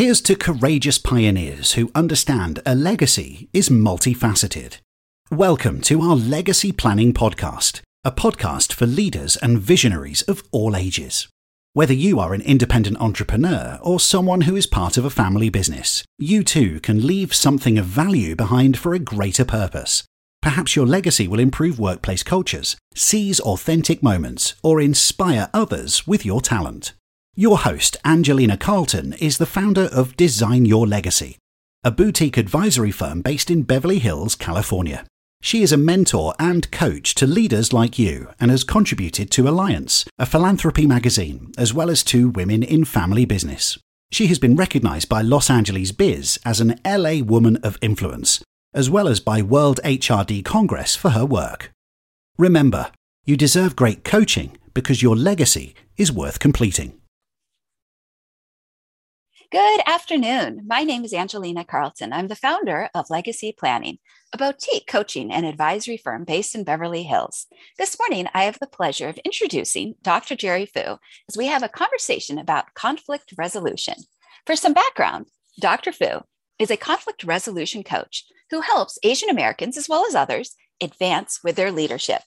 here's to courageous pioneers who understand a legacy is multifaceted. Welcome to our Legacy Planning Podcast, a podcast for leaders and visionaries of all ages. Whether you are an independent entrepreneur or someone who is part of a family business, you too can leave something of value behind for a greater purpose. Perhaps your legacy will improve workplace cultures, seize authentic moments, or inspire others with your talent. Your host, Angelina Carlton, is the founder of Design Your Legacy, a boutique advisory firm based in Beverly Hills, California. She is a mentor and coach to leaders like you and has contributed to Alliance, a philanthropy magazine, as well as to Women in Family Business. She has been recognized by Los Angeles Biz as an LA Woman of Influence, as well as by World HRD Congress for her work. Remember, you deserve great coaching because your legacy is worth completing. Good afternoon. My name is Angelina Carlton. I'm the founder of Legacy Planning, a boutique coaching and advisory firm based in Beverly Hills. This morning, I have the pleasure of introducing Dr. Jerry Fu as we have a conversation about conflict resolution. For some background, Dr. Fu is a conflict resolution coach who helps Asian Americans, as well as others, advance with their leadership.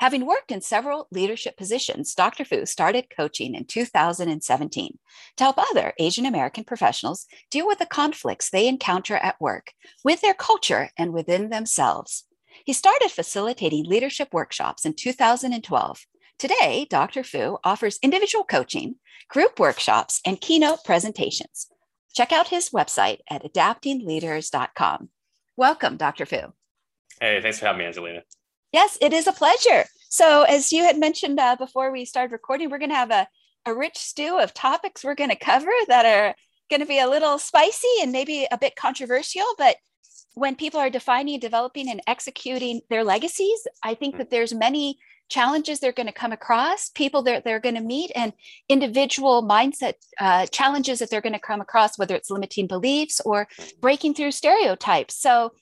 Having worked in several leadership positions, Dr. Fu started coaching in 2017 to help other Asian American professionals deal with the conflicts they encounter at work with their culture and within themselves. He started facilitating leadership workshops in 2012. Today, Dr. Fu offers individual coaching, group workshops, and keynote presentations. Check out his website at adaptingleaders.com. Welcome, Dr. Fu. Hey, thanks for having me, Angelina. Yes, it is a pleasure. So, as you had mentioned uh, before we started recording, we're going to have a, a rich stew of topics we're going to cover that are going to be a little spicy and maybe a bit controversial. But when people are defining, developing, and executing their legacies, I think that there's many challenges they're going to come across, people that they're going to meet, and individual mindset uh, challenges that they're going to come across, whether it's limiting beliefs or breaking through stereotypes. So,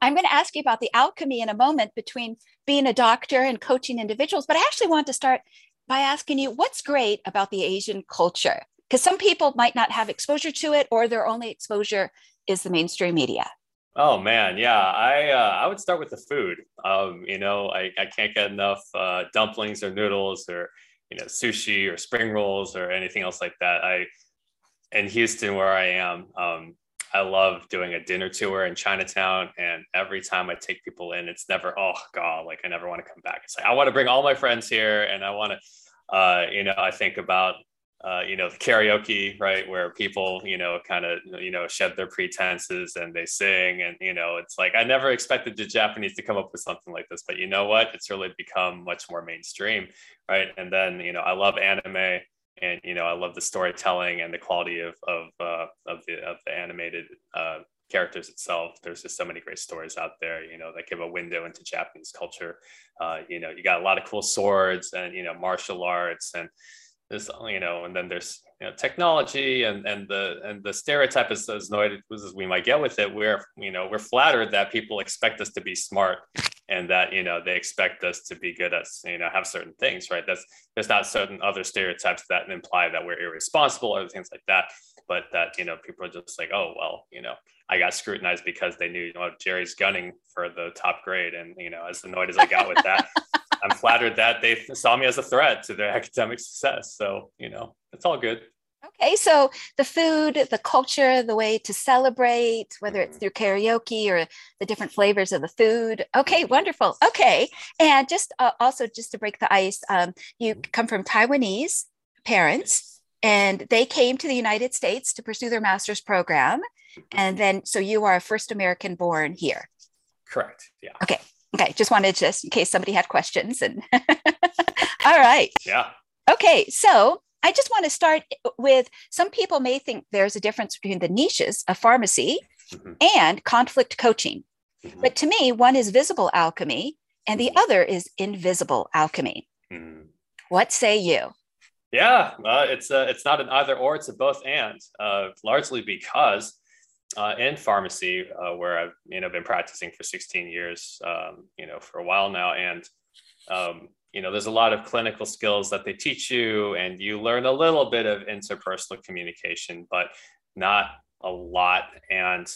I'm going to ask you about the alchemy in a moment between being a doctor and coaching individuals, but I actually want to start by asking you what's great about the Asian culture? Because some people might not have exposure to it, or their only exposure is the mainstream media. Oh man, yeah. I uh, I would start with the food. Um, you know, I, I can't get enough uh, dumplings or noodles or you know sushi or spring rolls or anything else like that. I in Houston where I am, um, I love doing a dinner tour in Chinatown. And every time I take people in, it's never, oh God, like I never want to come back. It's like, I want to bring all my friends here and I want to, uh, you know, I think about, uh, you know, the karaoke, right, where people, you know, kind of, you know, shed their pretenses and they sing. And, you know, it's like, I never expected the Japanese to come up with something like this, but you know what? It's really become much more mainstream, right? And then, you know, I love anime and you know I love the storytelling and the quality of of uh, of the of the animated uh, characters itself. There's just so many great stories out there, you know, that give a window into Japanese culture. Uh, you know, you got a lot of cool swords and you know martial arts and this you know and then there's you know technology and and the and the stereotype is as annoyed as we might get with it we're you know we're flattered that people expect us to be smart and that you know they expect us to be good at you know have certain things right that's there's not certain other stereotypes that imply that we're irresponsible or things like that but that you know people are just like oh well you know i got scrutinized because they knew you know jerry's gunning for the top grade and you know as annoyed as i got with that I'm flattered that they saw me as a threat to their academic success. So, you know, it's all good. Okay, so the food, the culture, the way to celebrate, whether it's mm-hmm. through karaoke or the different flavors of the food. Okay, wonderful. Okay, and just uh, also just to break the ice, um, you mm-hmm. come from Taiwanese parents, and they came to the United States to pursue their master's program, and then so you are a first American born here. Correct. Yeah. Okay. Okay, just wanted just in case somebody had questions. And all right. Yeah. Okay, so I just want to start with some people may think there's a difference between the niches of pharmacy mm-hmm. and conflict coaching. Mm-hmm. But to me, one is visible alchemy and the mm-hmm. other is invisible alchemy. Mm-hmm. What say you? Yeah, uh, it's a, it's not an either or; it's a both and. Uh, largely because uh, in pharmacy, uh, where I've you know been practicing for 16 years, um, you know, for a while now, and um, you know, there's a lot of clinical skills that they teach you, and you learn a little bit of interpersonal communication, but not a lot. And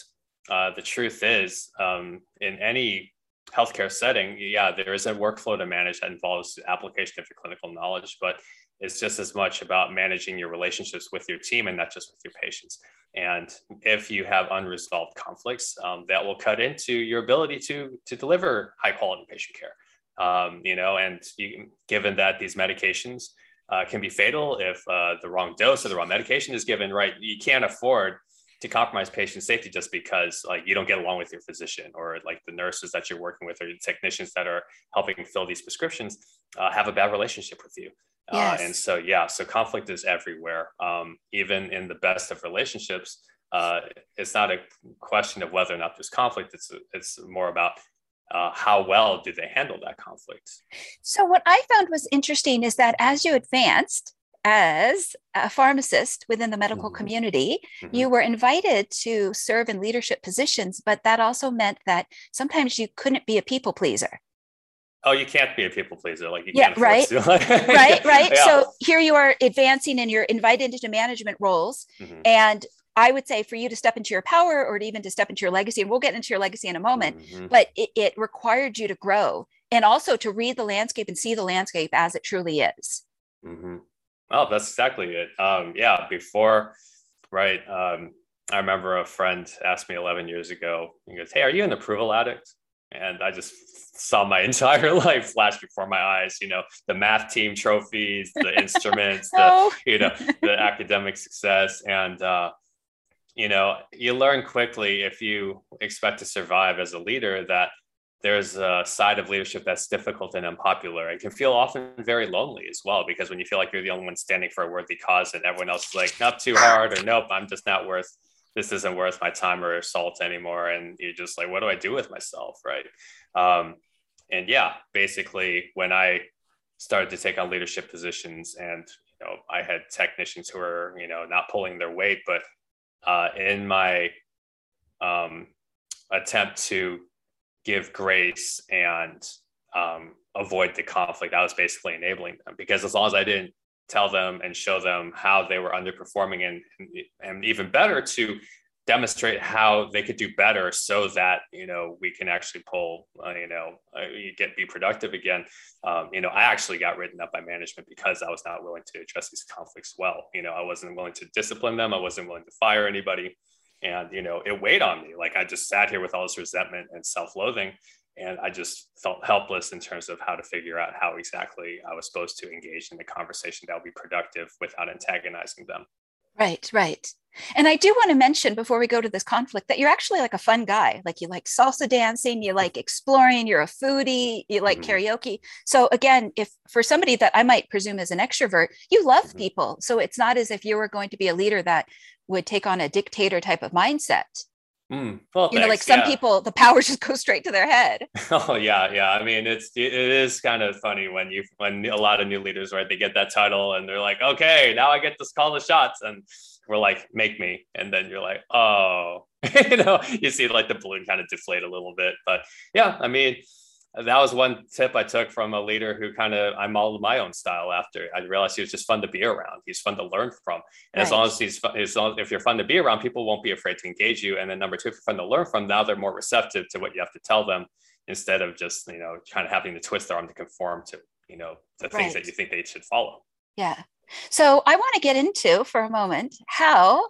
uh, the truth is, um, in any healthcare setting, yeah, there is a workflow to manage that involves application of your clinical knowledge, but it's just as much about managing your relationships with your team and not just with your patients. And if you have unresolved conflicts, um, that will cut into your ability to to deliver high quality patient care. Um, you know, and you, given that these medications uh, can be fatal if uh, the wrong dose or the wrong medication is given, right? You can't afford to compromise patient safety just because like you don't get along with your physician or like the nurses that you're working with or the technicians that are helping fill these prescriptions uh, have a bad relationship with you. Uh, yes. And so, yeah, so conflict is everywhere. Um, even in the best of relationships, uh, it's not a question of whether or not there's conflict. It's it's more about uh, how well did they handle that conflict. So, what I found was interesting is that as you advanced as a pharmacist within the medical mm-hmm. community, mm-hmm. you were invited to serve in leadership positions, but that also meant that sometimes you couldn't be a people pleaser oh, you can't be a people pleaser. Like you yeah, can't right, right, right. Yeah. So here you are advancing, and you're invited into management roles, mm-hmm. and I would say for you to step into your power or even to step into your legacy, and we'll get into your legacy in a moment, mm-hmm. but it, it, required you to grow and also to read the landscape and see the landscape as it truly is. Mm-hmm. Oh, that's exactly it. Um, yeah, before, right. Um, I remember a friend asked me 11 years ago, he goes, Hey, are you an approval addict? And I just saw my entire life flash before my eyes you know the math team trophies the instruments oh. the you know the academic success and uh, you know you learn quickly if you expect to survive as a leader that there's a side of leadership that's difficult and unpopular. It can feel often very lonely as well, because when you feel like you're the only one standing for a worthy cause and everyone else is like, not too hard, or nope, I'm just not worth this isn't worth my time or salt anymore. And you're just like, what do I do with myself? Right. Um, and yeah, basically when I started to take on leadership positions and you know I had technicians who were you know not pulling their weight, but uh, in my um, attempt to give grace and um, avoid the conflict, I was basically enabling them. Because as long as I didn't tell them and show them how they were underperforming and and even better to demonstrate how they could do better so that you know we can actually pull uh, you know uh, get be productive again. Um, you know i actually got written up by management because i was not willing to address these conflicts well. You know i wasn't willing to discipline them. I wasn't willing to fire anybody. And you know it weighed on me. Like i just sat here with all this resentment and self-loathing and i just felt helpless in terms of how to figure out how exactly i was supposed to engage in the conversation that would be productive without antagonizing them right right and I do want to mention before we go to this conflict that you're actually like a fun guy. Like you like salsa dancing, you like exploring, you're a foodie, you like mm-hmm. karaoke. So again, if for somebody that I might presume is an extrovert, you love mm-hmm. people. So it's not as if you were going to be a leader that would take on a dictator type of mindset. Mm, well, you know, like some yeah. people, the power just goes straight to their head. Oh yeah, yeah. I mean, it's it is kind of funny when you when a lot of new leaders, right? They get that title and they're like, okay, now I get to call the shots, and we're like, make me. And then you're like, oh, you know, you see like the balloon kind of deflate a little bit. But yeah, I mean, that was one tip I took from a leader who kind of I modeled my own style after. I realized he was just fun to be around. He's fun to learn from. And right. as long as he's fun, as long, if you're fun to be around, people won't be afraid to engage you. And then number two, if you're fun to learn from, now they're more receptive to what you have to tell them instead of just, you know, kind of having to twist their arm to conform to, you know, the right. things that you think they should follow. Yeah. So I want to get into for a moment how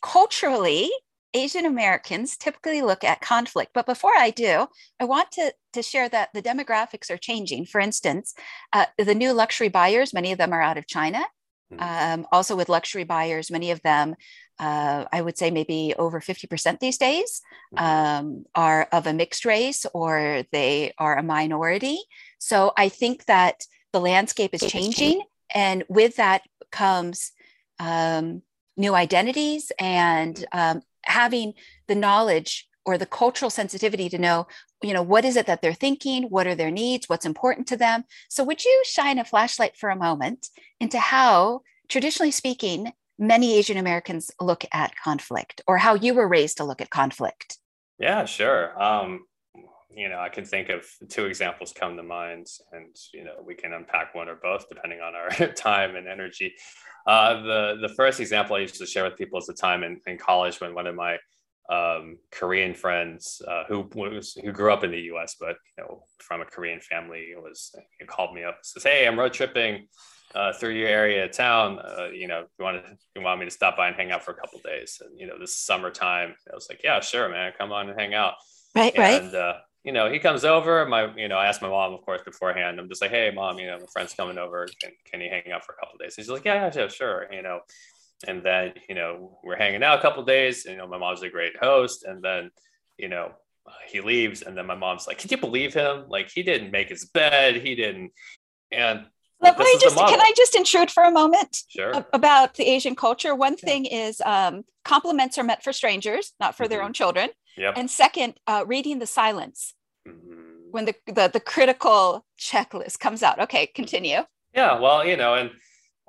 culturally Asian Americans typically look at conflict. But before I do, I want to, to share that the demographics are changing. For instance, uh, the new luxury buyers, many of them are out of China. Hmm. Um, also, with luxury buyers, many of them, uh, I would say maybe over 50% these days, hmm. um, are of a mixed race or they are a minority. So I think that the landscape is changing and with that comes um, new identities and um, having the knowledge or the cultural sensitivity to know you know what is it that they're thinking? What are their needs? What's important to them? So would you shine a flashlight for a moment into how traditionally speaking many asian americans look at conflict or how you were raised to look at conflict? Yeah sure. Um, you know, I can think of two examples come to mind, and you know, we can unpack one or both depending on our time and energy. Uh, the the first example I used to share with people is the time in, in college when one of my um, Korean friends uh, who was who grew up in the U.S. but you know from a Korean family was he called me up and says, "Hey, I'm road tripping uh, through your area of town. Uh, you know, you want to you want me to stop by and hang out for a couple days? And you know, this summertime, I was like, yeah, sure, man, come on and hang out. Right, and, right. And uh, you know, he comes over. My, you know, I asked my mom, of course, beforehand. I'm just like, hey, mom, you know, my friend's coming over. Can can he hang out for a couple days? And She's like, yeah, yeah, sure. You know, and then you know, we're hanging out a couple days. And, you know, my mom's a great host, and then you know, he leaves, and then my mom's like, can you believe him? Like, he didn't make his bed. He didn't, and let me just can I just intrude for a moment sure. about the Asian culture? One yeah. thing is um, compliments are meant for strangers, not for mm-hmm. their own children. Yep. And second, uh, reading the silence mm-hmm. when the, the the critical checklist comes out. Okay, continue. Yeah, well, you know, and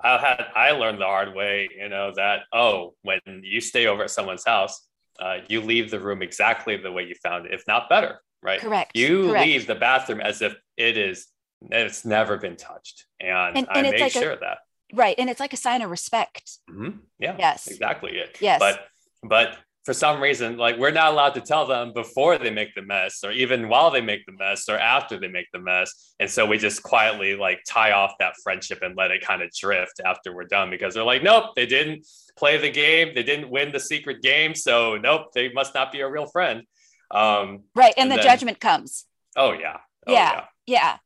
I had I learned the hard way, you know, that oh, when you stay over at someone's house, uh, you leave the room exactly the way you found it, if not better, right? Correct. You Correct. leave the bathroom as if it is it's never been touched, and, and, and I make like sure a, that right, and it's like a sign of respect. Mm-hmm. Yeah. Yes. Exactly it. Yes. But but for some reason, like we're not allowed to tell them before they make the mess, or even while they make the mess, or after they make the mess. And so we just quietly like tie off that friendship and let it kind of drift after we're done because they're like, nope, they didn't play the game, they didn't win the secret game, so nope, they must not be a real friend. Um, right, and, and the then, judgment comes. Oh yeah. Oh, yeah. yeah. Yeah.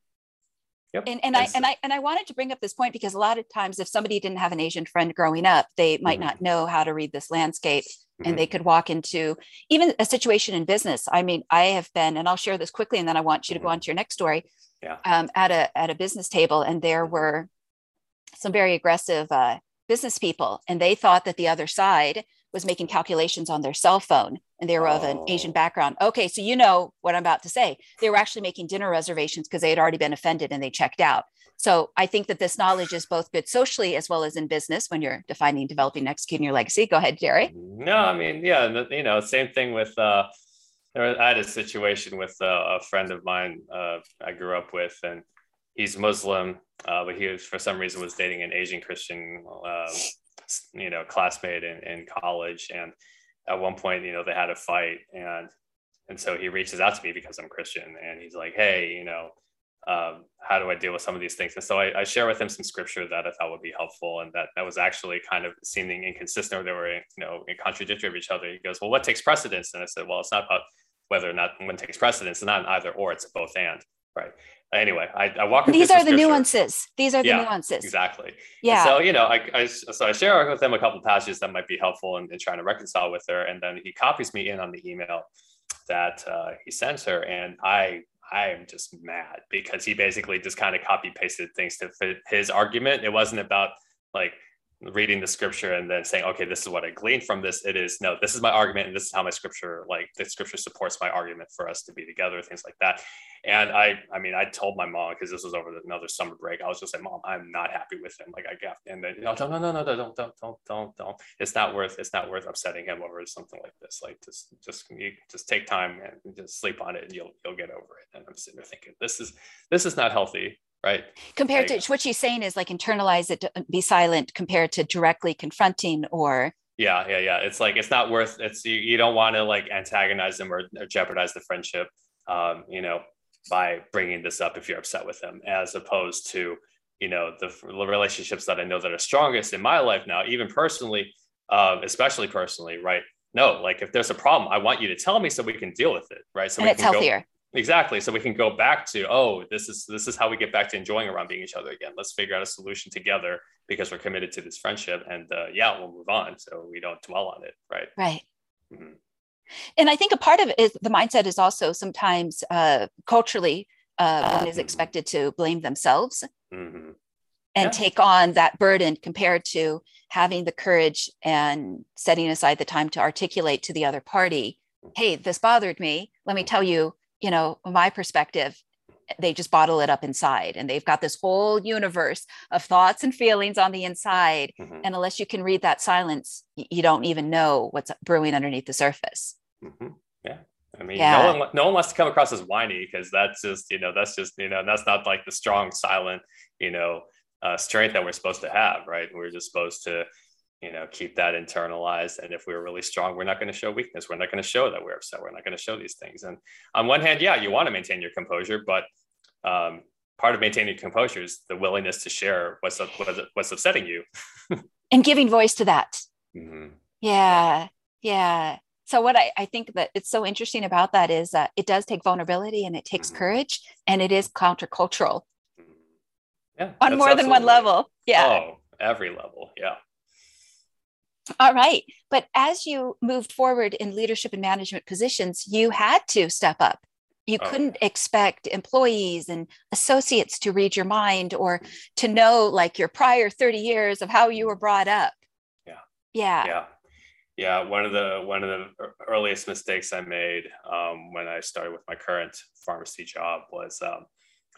Yep. And, and I and I and I wanted to bring up this point because a lot of times if somebody didn't have an Asian friend growing up, they might mm-hmm. not know how to read this landscape mm-hmm. and they could walk into even a situation in business. I mean, I have been, and I'll share this quickly and then I want you to go mm-hmm. on to your next story. Yeah. Um, at a at a business table, and there were some very aggressive uh, business people, and they thought that the other side was making calculations on their cell phone and they were oh. of an Asian oh. background. Okay, so you know what I'm about to say. They were actually making dinner reservations because they had already been offended and they checked out. So I think that this knowledge is both good socially as well as in business when you're defining, developing, executing your legacy. Go ahead, Jerry. No, I mean, yeah, you know, same thing with. Uh, I had a situation with uh, a friend of mine uh, I grew up with, and he's Muslim, uh, but he was, for some reason was dating an Asian Christian, uh, you know, classmate in, in college, and at one point, you know, they had a fight, and and so he reaches out to me because I'm Christian, and he's like, hey, you know um, how do I deal with some of these things? And so I, I, share with him some scripture that I thought would be helpful, and that that was actually kind of seeming inconsistent, or they were, you know, contradictory of each other. He goes, "Well, what takes precedence?" And I said, "Well, it's not about whether or not one takes precedence. It's not an either or. It's a both and." Right. Anyway, I, I walk. These are the nuances. These are the yeah, nuances. Exactly. Yeah. And so you know, I, I so I share with him a couple passages that might be helpful in, in trying to reconcile with her, and then he copies me in on the email that uh, he sends her, and I I am just mad because he basically just kind of copy pasted things to fit his argument. It wasn't about like reading the scripture and then saying, okay, this is what I gleaned from this. It is no, this is my argument, and this is how my scripture, like the scripture supports my argument for us to be together, things like that. And I, I mean, I told my mom because this was over another summer break. I was just like, Mom, I'm not happy with him. Like I got, and then no, no, no, no, no, don't, don't, don't, don't, don't. It's not worth, it's not worth upsetting him over something like this. Like just, just, you just take time and just sleep on it, and you'll, you'll get over it. And I'm sitting there thinking, this is, this is not healthy right. Compared to what she's saying is like internalize it be silent compared to directly confronting or yeah yeah yeah. It's like it's not worth it's you, you don't want to like antagonize them or, or jeopardize the friendship um, you know by bringing this up if you're upset with them as opposed to you know the, the relationships that i know that are strongest in my life now even personally um, especially personally right? No like if there's a problem i want you to tell me so we can deal with it right? So and it's healthier Exactly. So we can go back to, oh, this is this is how we get back to enjoying around being each other again. Let's figure out a solution together because we're committed to this friendship, and uh, yeah, we'll move on. So we don't dwell on it, right? Right. Mm-hmm. And I think a part of it is the mindset is also sometimes uh, culturally uh, one is mm-hmm. expected to blame themselves mm-hmm. and yeah. take on that burden compared to having the courage and setting aside the time to articulate to the other party, mm-hmm. hey, this bothered me. Let me tell you you know, my perspective, they just bottle it up inside and they've got this whole universe of thoughts and feelings on the inside. Mm-hmm. And unless you can read that silence, you don't even know what's brewing underneath the surface. Mm-hmm. Yeah. I mean, yeah. no one no one wants to come across as whiny because that's just you know that's just you know that's not like the strong silent you know uh, strength that we're supposed to have, right? We're just supposed to you know keep that internalized. And if we're really strong we're not going to show weakness. We're not going to show that we're upset. We're not going to show these things. And on one hand yeah you want to maintain your composure but um, part of maintaining composure is the willingness to share what's what's, what's upsetting you. And giving voice to that. Mm-hmm. yeah yeah. So what I, I think that it's so interesting about that is that it does take vulnerability and it takes mm-hmm. courage and it is countercultural. Mm-hmm. yeah on more than one level. Yeah. Oh every level. Yeah all right. But as you moved forward in leadership and management positions, you had to step up. You oh. couldn't expect employees and associates to read your mind or to know like your prior 30 years of how you were brought up. Yeah. Yeah. Yeah. Yeah. One of the one of the earliest mistakes I made um, when I started with my current pharmacy job was um,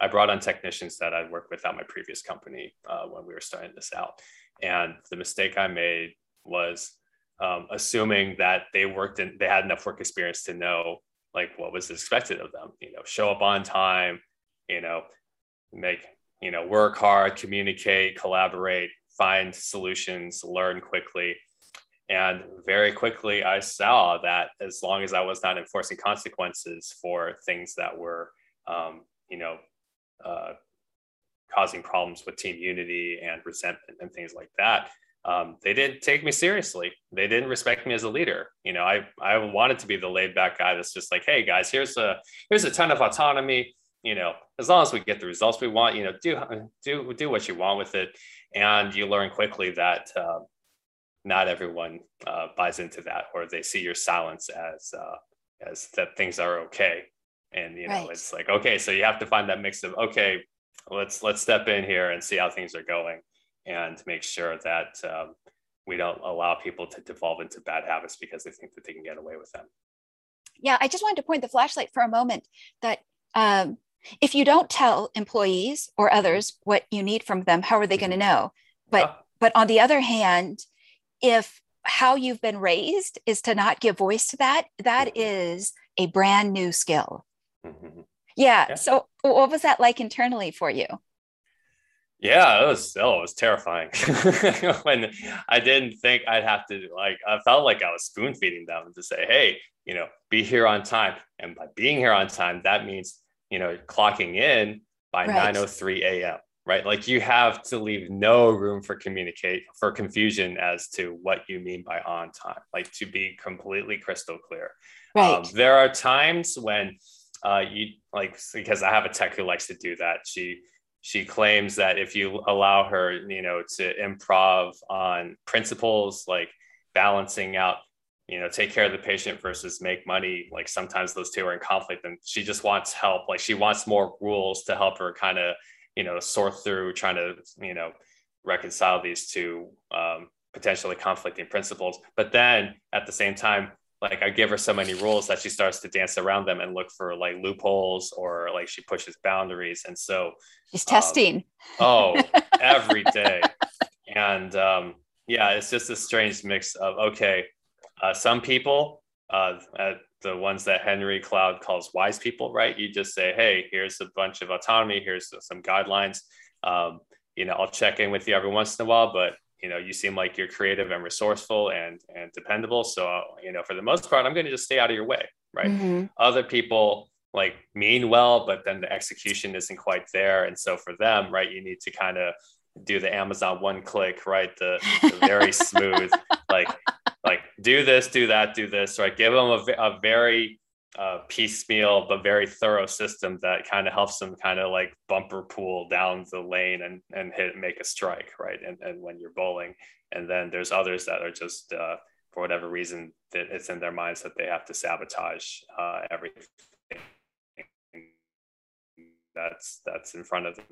I brought on technicians that I'd worked with at my previous company uh, when we were starting this out. And the mistake I made was um, assuming that they worked and they had enough work experience to know like what was expected of them you know show up on time you know make you know work hard communicate collaborate find solutions learn quickly. And very quickly i saw that as long as i was not enforcing consequences for things that were um, you know uh, causing problems with team unity and resentment and things like that um, they didn't take me seriously. They didn't respect me as a leader. You know, I I wanted to be the laid back guy that's just like, hey guys, here's a here's a ton of autonomy. You know, as long as we get the results we want, you know, do do do what you want with it, and you learn quickly that uh, not everyone uh, buys into that, or they see your silence as uh, as that things are okay. And you know, right. it's like okay, so you have to find that mix of okay, let's let's step in here and see how things are going and make sure that um, we don't allow people to devolve into bad habits because they think that they can get away with them. Yeah, I just wanted to point the flashlight for a moment that um, if you don't tell employees or others what you need from them, how are they going to mm-hmm. know? But yeah. but on the other hand, if how you've been raised is to not give voice to that, that mm-hmm. a brand new skill. Mm-hmm. Yeah. yeah. So what was that like internally for you? Yeah, it was oh, it was terrifying. when I didn't think I'd have to like I felt like I was spoon feeding them to say, hey, you know, be here on time. And by being here on time, that means, you know, clocking in by right. 9:03 a.m. Right. Like you have to leave no room for communicate for confusion as to what you mean by on time, like to be completely crystal clear. Right. Um, there are times when uh, you like because I have a tech who likes to do that. She she claims that if you allow her, you know, to improv on principles like balancing out, you know, take care of the patient versus make money, like sometimes those two are in conflict and she just wants help. Like she wants more rules to help her kind of, you know, sort through trying to, you know, reconcile these two um, potentially conflicting principles. But then at the same time, like I give her so many rules that she starts to dance around them and look for like loopholes or like she pushes boundaries. And so she's um, testing. Oh, every day. and um, yeah, it's just a strange mix of okay, uh, some people, uh, the ones that Henry Cloud calls wise people, right? You just say, hey, here's a bunch of autonomy, here's some guidelines. Um, you know, I'll check in with you every once in a while, but you know you seem like you're creative and resourceful and and dependable. So you know for the most part i'm going to just stay out of your way right? Mm-hmm. other people like mean well but then the execution isn't quite there. And so for them right you need to kind of do the amazon one click right? The, the very smooth like like do this do that do this right? Give them a, a very uh, piecemeal but very thorough system that kind of helps them kind of like bumper pool down the lane and and hit make a strike right and, and when you're bowling. And then there's others that are just uh, for whatever reason that it's in their minds that they have to sabotage uh, everything that's that's in front of them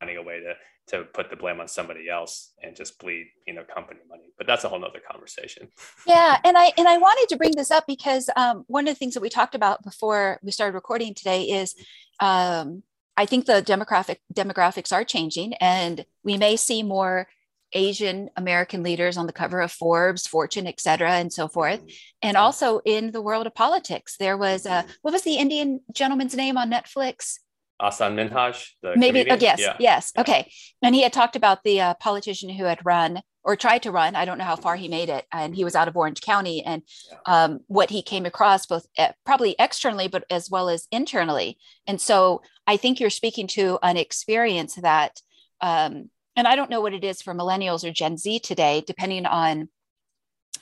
finding a way to to put the blame on somebody else and just bleed you know company money but that's a whole nother conversation yeah and i and i wanted to bring this up because um, one of the things that we talked about before we started recording today is um, i think the demographic demographics are changing and we may see more Asian American leaders on the cover of Forbes, Fortune, et cetera, and so forth. Mm-hmm. And also in the world of politics, there was a, mm-hmm. what was the Indian gentleman's name on Netflix? Hasan Minhaj. Maybe, oh, yes, yeah. yes. Yeah. Okay. And he had talked about the uh, politician who had run or tried to run. I don't know how far he made it. And he was out of Orange County and um, what he came across, both uh, probably externally, but as well as internally. And so I think you're speaking to an experience that um, and I don't know what it is for millennials or Gen Z today, depending on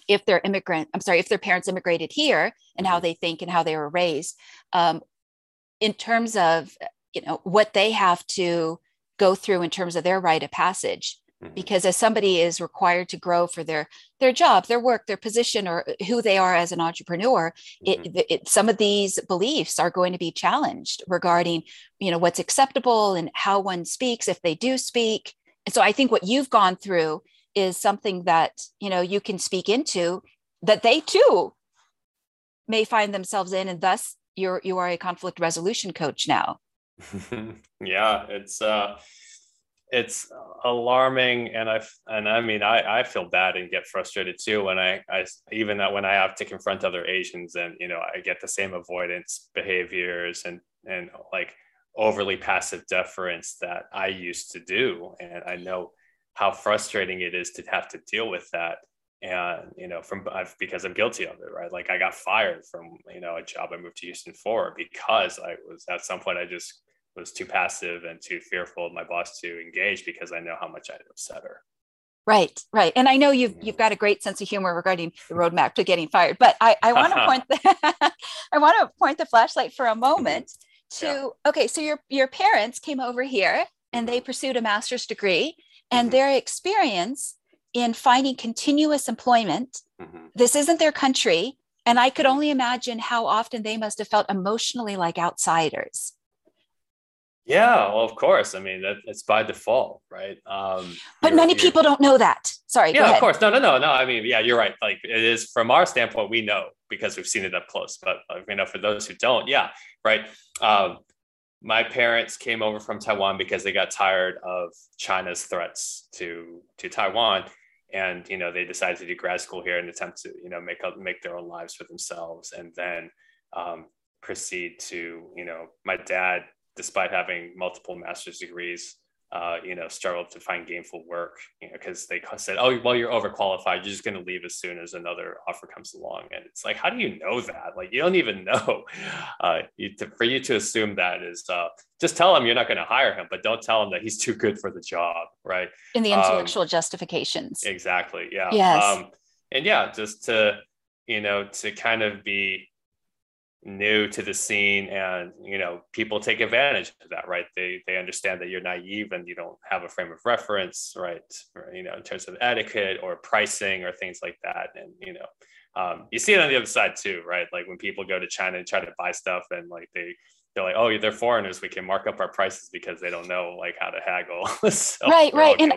if they're immigrant, I'm sorry, if their parents immigrated here and how mm-hmm. they think and how they were raised, um, in terms of you know what they have to go through in terms of their rite of passage. Mm-hmm. Because as somebody is required to grow for their their job, their work, their position, or who they are as an entrepreneur, mm-hmm. it, it, some of these beliefs are going to be challenged regarding, you know, what's acceptable and how one speaks if they do speak, And so I think what you've gone through is something that you know you can speak into that they too may find themselves in, and thus you're you are a conflict resolution coach now. yeah, it's uh it's alarming and i and i mean i i feel bad and get frustrated too when i i even that when i have to confront other asians and you know i get the same avoidance behaviors and and like overly passive deference that I used to do. And I know how frustrating it is to have to deal with that. And, you know, from I've, because I'm guilty of it, right? Like I got fired from, you know, a job I moved to Houston for because I was at some point I just was too passive and too fearful of my boss to engage because I know how much I'd upset her. Right, right. And I know you've mm-hmm. you've got a great sense of humor regarding the roadmap to getting fired, but I, I want to point the I want to point the flashlight for a moment to yeah. okay so your your parents came over here and they pursued a master's degree and mm-hmm. their experience in finding continuous employment mm-hmm. this isn't their country and i could only imagine how often they must have felt emotionally like outsiders yeah well of course. I mean that, it's by default right? Um, but many people don't know that. Sorry yeah of course. No no no no. I mean yeah you're right. Like it is from our standpoint we know because we've seen it up close. But you know for those who don't yeah right? Um, my parents came over from Taiwan because they got tired of China's threats to to Taiwan, and you know they decided to do grad school here and attempt to you know make up make their own lives for themselves, and then um, proceed to you know my dad, despite having multiple master's degrees, uh, you know, struggled to find gainful work, you know, because they said, "Oh, well, you're overqualified. You're just going to leave as soon as another offer comes along." And it's like, how do you know that? Like, you don't even know. Uh, you, to, for you to assume that is uh, just tell him you're not going to hire him, but don't tell him that he's too good for the job, right? In the intellectual um, justifications. Exactly. Yeah. Yes. Um, and yeah, just to you know, to kind of be new to the scene and you know people take advantage of that right they they understand that you're naive and you don't have a frame of reference right or, you know in terms of etiquette or pricing or things like that and you know um, you see it on the other side too right like when people go to china and try to buy stuff and like they they're like oh they're foreigners we can mark up our prices because they don't know like how to haggle so right right and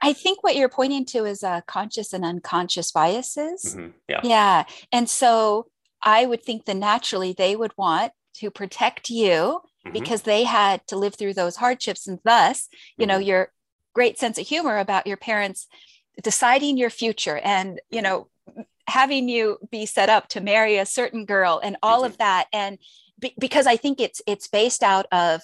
I think what you're pointing to is uh, conscious and unconscious biases. Mm-hmm. Yeah. Yeah. And so I would think that naturally they would want to protect you mm-hmm. because they had to live through those hardships. And thus, you mm-hmm. know, your great sense of humor about your parents deciding your future and, you know, having you be set up to marry a certain girl and all mm-hmm. of that. And be- because I think it's it's based out of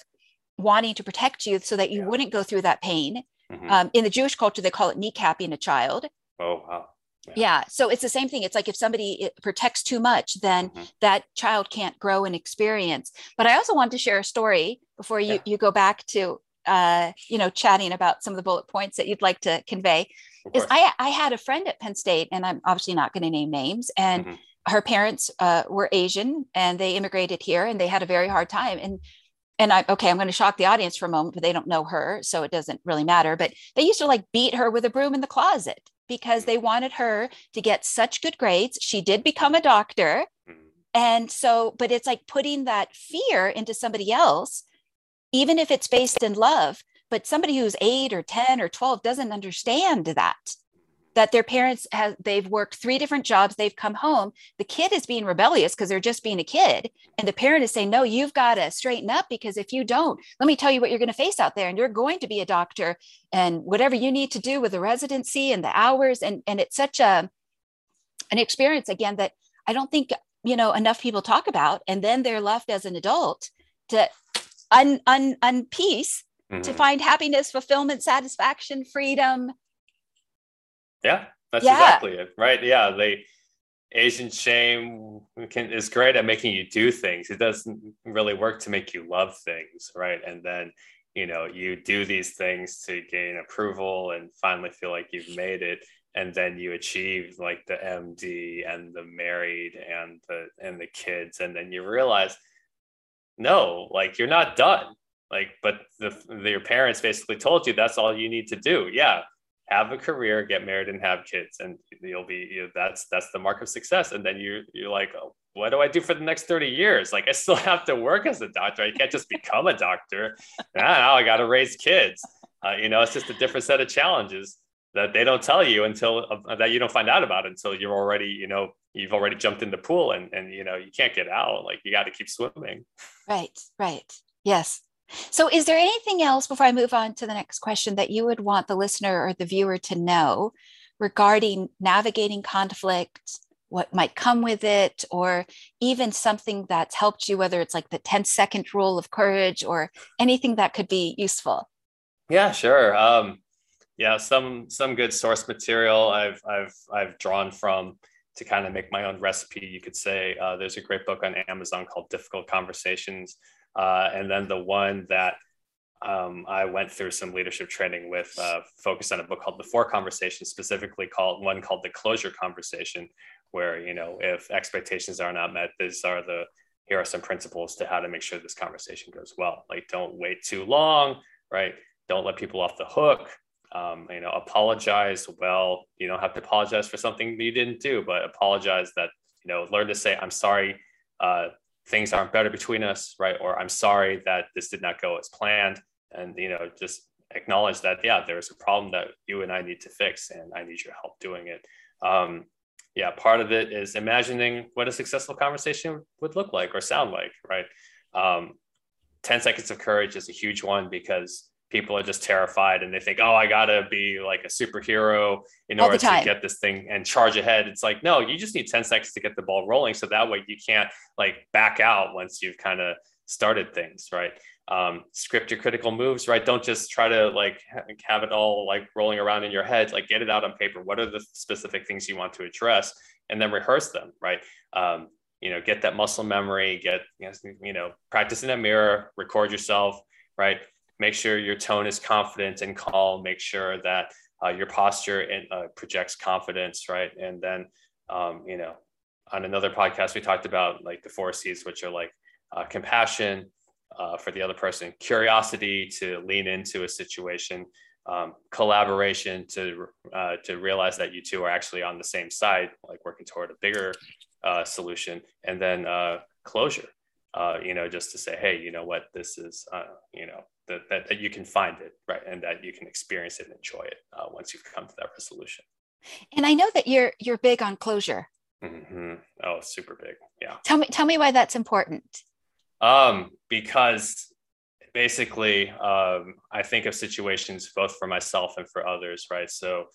wanting to protect you so that you yeah. wouldn't go through that pain. Mm-hmm. Um, in the Jewish culture, they call it kneecapping a child. Oh wow yeah. yeah. So it's the same thing. It's like if somebody protects too much, then mm-hmm. that child can't grow and experience. But I also want to share a story before you, yeah. you go back to, uh, you know, chatting about some of the bullet points that you'd like to convey. Is I, I had a friend at Penn State, and I'm obviously not going to name names, and mm-hmm. her parents uh, were Asian and they immigrated here and they had a very hard time. And and I okay, I'm going to shock the audience for a moment, but they don't know her, so it doesn't really matter. But they used to like beat her with a broom in the closet because they wanted her to get such good grades. She did become a doctor. Mm-hmm. And so, but it's like putting that fear into somebody else, even if it's based in love, but somebody who's eight or 10 or 12 doesn't understand that. That their parents have they've worked three different jobs they've come home the kid is being rebellious because they're just being a kid. And the parent is saying no you've got to straighten up because if you don't let me tell you what you're going to face out there and you're going to be a doctor and whatever you need to do with the residency and the hours. And and it's such a an experience again that i don't think you know enough people talk about. And then they're left as an adult to un, un, unpiece mm-hmm. to find happiness fulfillment satisfaction freedom yeah, that's yeah. exactly it. Right. Yeah. They Asian shame can, is great at making you do things. It doesn't really work to make you love things. Right. And then, you know, you do these things to gain approval and finally feel like you've made it. And then you achieve like the MD and the married and the and the kids. And then you realize, no, like you're not done. Like, but the, the your parents basically told you that's all you need to do. Yeah have a career, get married, and have kids, and you'll be you know, that's that's the mark of success. And then you you're like, oh, what do I do for the next thirty years? Like I still have to work as a doctor. I can't just become a doctor. now I got to raise kids. Uh, you know, it's just a different set of challenges that they don't tell you until uh, that you don't find out about until you're already you know you've already jumped in the pool and and you know you can't get out. Like you got to keep swimming. Right. Right. Yes. So, is there anything else before I move on to the next question that you would want the listener or the viewer to know regarding navigating conflict, what might come with it, or even something that's helped you, whether it's like the 10 second rule of courage or anything that could be useful? Yeah, sure. Um, yeah, some some good source material I've I've I've drawn from to kind of make my own recipe. You could say uh, there's a great book on Amazon called Difficult Conversations uh, and then the one that um, I went through some leadership training with, uh, focused on a book called The Four Conversations, specifically called one called The Closure Conversation, where you know if expectations are not met, these are the here are some principles to how to make sure this conversation goes well. Like don't wait too long, right? Don't let people off the hook. Um, you know, apologize. Well, you don't have to apologize for something you didn't do, but apologize that you know, learn to say I'm sorry. Uh, things aren't better between us, right? Or I'm sorry that this did not go as planned. And, you know, just acknowledge that, yeah, there's a problem that you and I need to fix and I need your help doing it. Um, yeah, part of it is imagining what a successful conversation would look like or sound like, right? Um, 10 seconds of courage is a huge one because people are just terrified and they think, oh, I gotta be like a superhero in All order to get this thing and charge ahead. It's like, no, you just need 10 seconds to get the ball rolling. So that way you can't like back out once you've kind of started things, right? Um, script your critical moves, right? Don't just try to like have it all like rolling around in your head, like get it out on paper. What are the specific things you want to address? And then rehearse them, right? Um, you know, get that muscle memory, get, you know, practice in a mirror, record yourself, right? Make sure your tone is confident and calm. Make sure that uh, your posture and, uh, projects confidence right? And then um, you know on another podcast we talked about like the four c's which are like uh, compassion uh, for the other person curiosity to lean into a situation um, collaboration to uh, to realize that you two are actually on the same side like working toward a bigger uh, solution. And then closure you know just to say hey you know what? This is you know that, that, that you can find it right and that you can experience it and enjoy it uh, once you've come to that resolution. And i know that you're you're big on closure. Mm-hmm. oh super big. Yeah. Tell me tell me why that's important. Um because basically um, i think of situations both for myself and for others right? So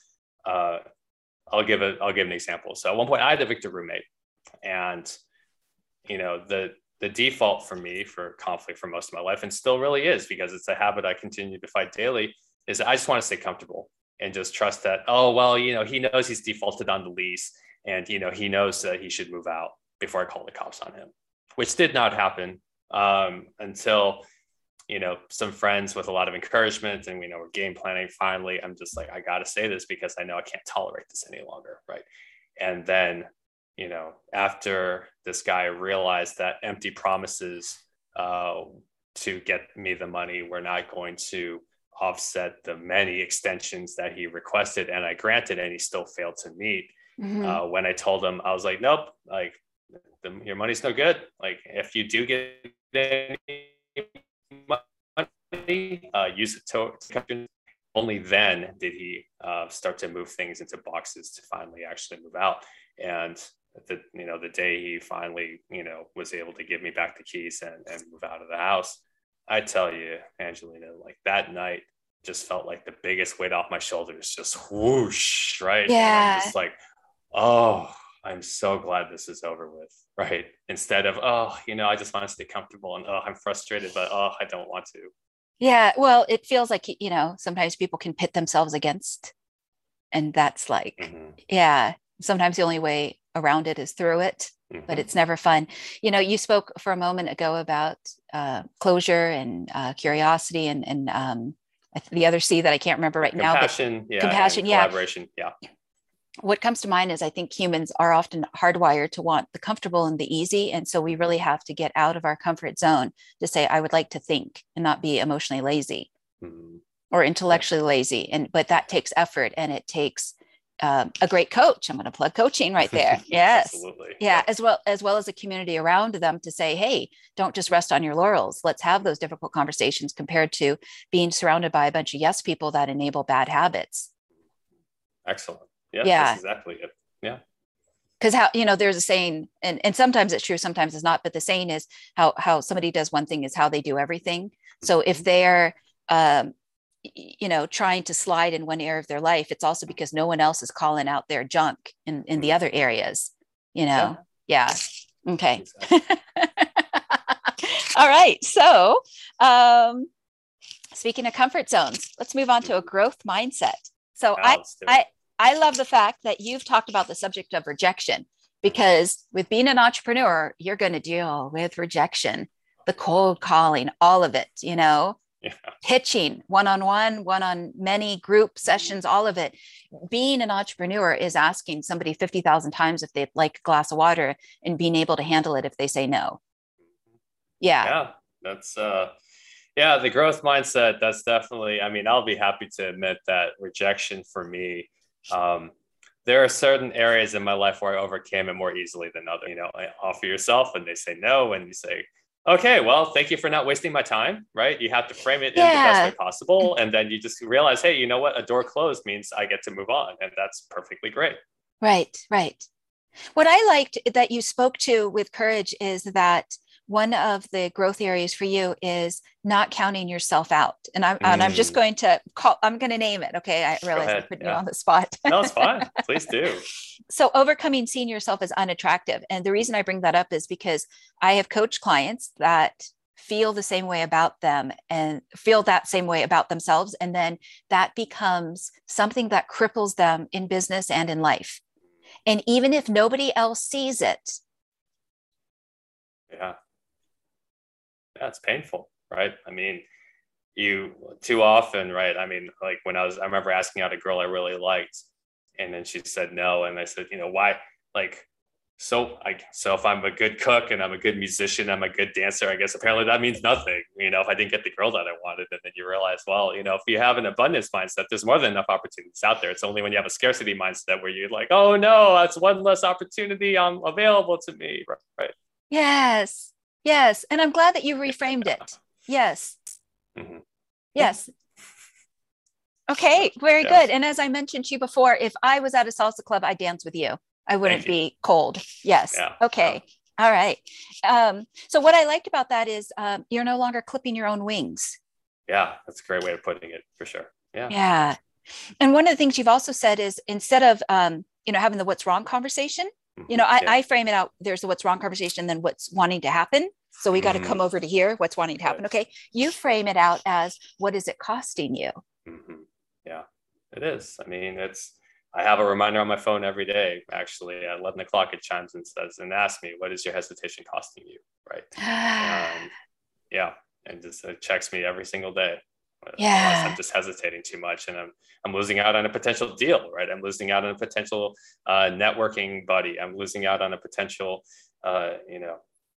uh, i'll give a i'll give an example. So at one point i had a victor roommate and you know the the default for me for conflict for most of my life and still really is because it's a habit I continue to fight daily is I just want to stay comfortable and just trust that oh well you know he knows he's defaulted on the lease and you know he knows that he should move out before I call the cops on him which did not happen um, until you know some friends with a lot of encouragement and we know we're game planning finally I'm just like I got to say this because I know I can't tolerate this any longer right? And then you know, after this guy realized that empty promises uh, to get me the money were not going to offset the many extensions that he requested and I granted, and he still failed to meet. Mm-hmm. Uh, when I told him, I was like, nope, like the, your money's no good. Like if you do get any money, uh, use it to, to only then did he uh, start to move things into boxes to finally actually move out. And the you know the day he finally you know was able to give me back the keys and, and move out of the house, I tell you, Angelina, like that night just felt like the biggest weight off my shoulders, just whoosh, right? Yeah. just like, oh, I'm so glad this is over with, right? Instead of, oh, you know, I just want to stay comfortable and oh, I'm frustrated, but oh, I don't want to. Yeah. Well, it feels like, you know, sometimes people can pit themselves against, and that's like, mm-hmm. yeah, sometimes the only way around it is through it, mm-hmm. but it's never fun. You know, you spoke for a moment ago about uh, closure and uh, curiosity and, and um, the other C that I can't remember right compassion, now. Yeah, compassion, yeah. Collaboration, yeah what comes to mind is I think humans are often hardwired to want the comfortable and the easy. And so we really have to get out of our comfort zone to say, I would like to think and not be emotionally lazy mm-hmm. or intellectually lazy. And but that takes effort and it takes um, a great coach. I'm going to plug coaching right there. Yes. Absolutely. Yeah. As well, as well as a community around them to say, Hey, don't just rest on your laurels. Let's have those difficult conversations compared to being surrounded by a bunch of yes people that enable bad habits. Excellent. Yeah, yeah. exactly it. Yeah. Because how you know there's a saying, and, and sometimes it's true, sometimes it's not. But the saying is how how somebody does one thing is how they do everything. So if they're um, you know trying to slide in one area of their life, it's also because no one else is calling out their junk in in the mm-hmm. other areas. You know, yeah. yeah. Okay. All right. So, um, speaking of comfort zones, let's move on to a mm-hmm. growth mindset. So I, I, I love the fact that you've talked about the subject of rejection because with being an entrepreneur, you're going to deal with rejection, the cold calling, all of it, you know, yeah. pitching one on one, one on many group sessions, all of it. Being an entrepreneur is asking somebody 50,000 times if they'd like a glass of water and being able to handle it if they say no. Yeah. Yeah. That's, uh, yeah, the growth mindset. That's definitely, I mean, I'll be happy to admit that rejection for me um, there are certain areas in my life where I overcame it more easily than other. You know, I offer yourself and they say no, and you say, okay, well, thank you for not wasting my time, right? You have to frame it yeah. in the best way possible. And then you just realize, hey, you know what? A door closed means I get to move on. And that's perfectly great. Right, right. What I liked that you spoke to with courage is that one of the growth areas for you is not counting yourself out. And I'm, mm. and I'm just mm. going to call, I'm going to name it. Okay. I realize I'm putting yeah. you on the spot. no, it's fine. Please do. So overcoming seeing yourself as unattractive. And the reason I bring that up is because I have coached clients that feel the same way about them and feel that same way about themselves. And then that becomes something that cripples them in business and in life. And even if nobody else sees it, yeah that's painful, right? I mean, you too often, right? I mean, like when I was, I remember asking out a girl I really liked, and then she said no, and I said, you know, why? Like, so I so if I'm a good cook and I'm a good musician, I'm a good dancer, I guess apparently that means nothing. You know, if I didn't get the girl that I wanted, and then you realize, well, you know, if you have an abundance mindset, there's more than enough opportunities out there. It's only when you have a scarcity mindset where you're like, oh no, that's one less opportunity um, available to me, right? Yes, Yes. And I'm glad that you reframed it. Yes. Mm-hmm. Yes. Okay, very yes. good. And as I mentioned to you before, if I was at a salsa club, I'd dance with you. I wouldn't you. be cold. Yes. Yeah. Okay. Yeah. All right. Um, so what I liked about that is um, you're no longer clipping your own wings. Yeah, that's a great way of putting it for sure. Yeah. Yeah. And one of the things you've also said is instead of um, you know having the what's wrong conversation, you know, I, yeah. I frame it out. There's a what's wrong conversation, then what's wanting to happen. So we got to mm-hmm. come over to here. What's wanting to happen? Okay. You frame it out as what is it costing you? Mm-hmm. Yeah, it is. I mean, it's, I have a reminder on my phone every day. Actually, at 11 o'clock, it chimes and says, and asks me, what is your hesitation costing you? Right. and, yeah. And just it checks me every single day. Yeah. I'm just hesitating too much and I'm, I'm losing out on a potential deal, right? I'm losing out on a potential uh, networking buddy. I'm losing out on a potential, uh, you know,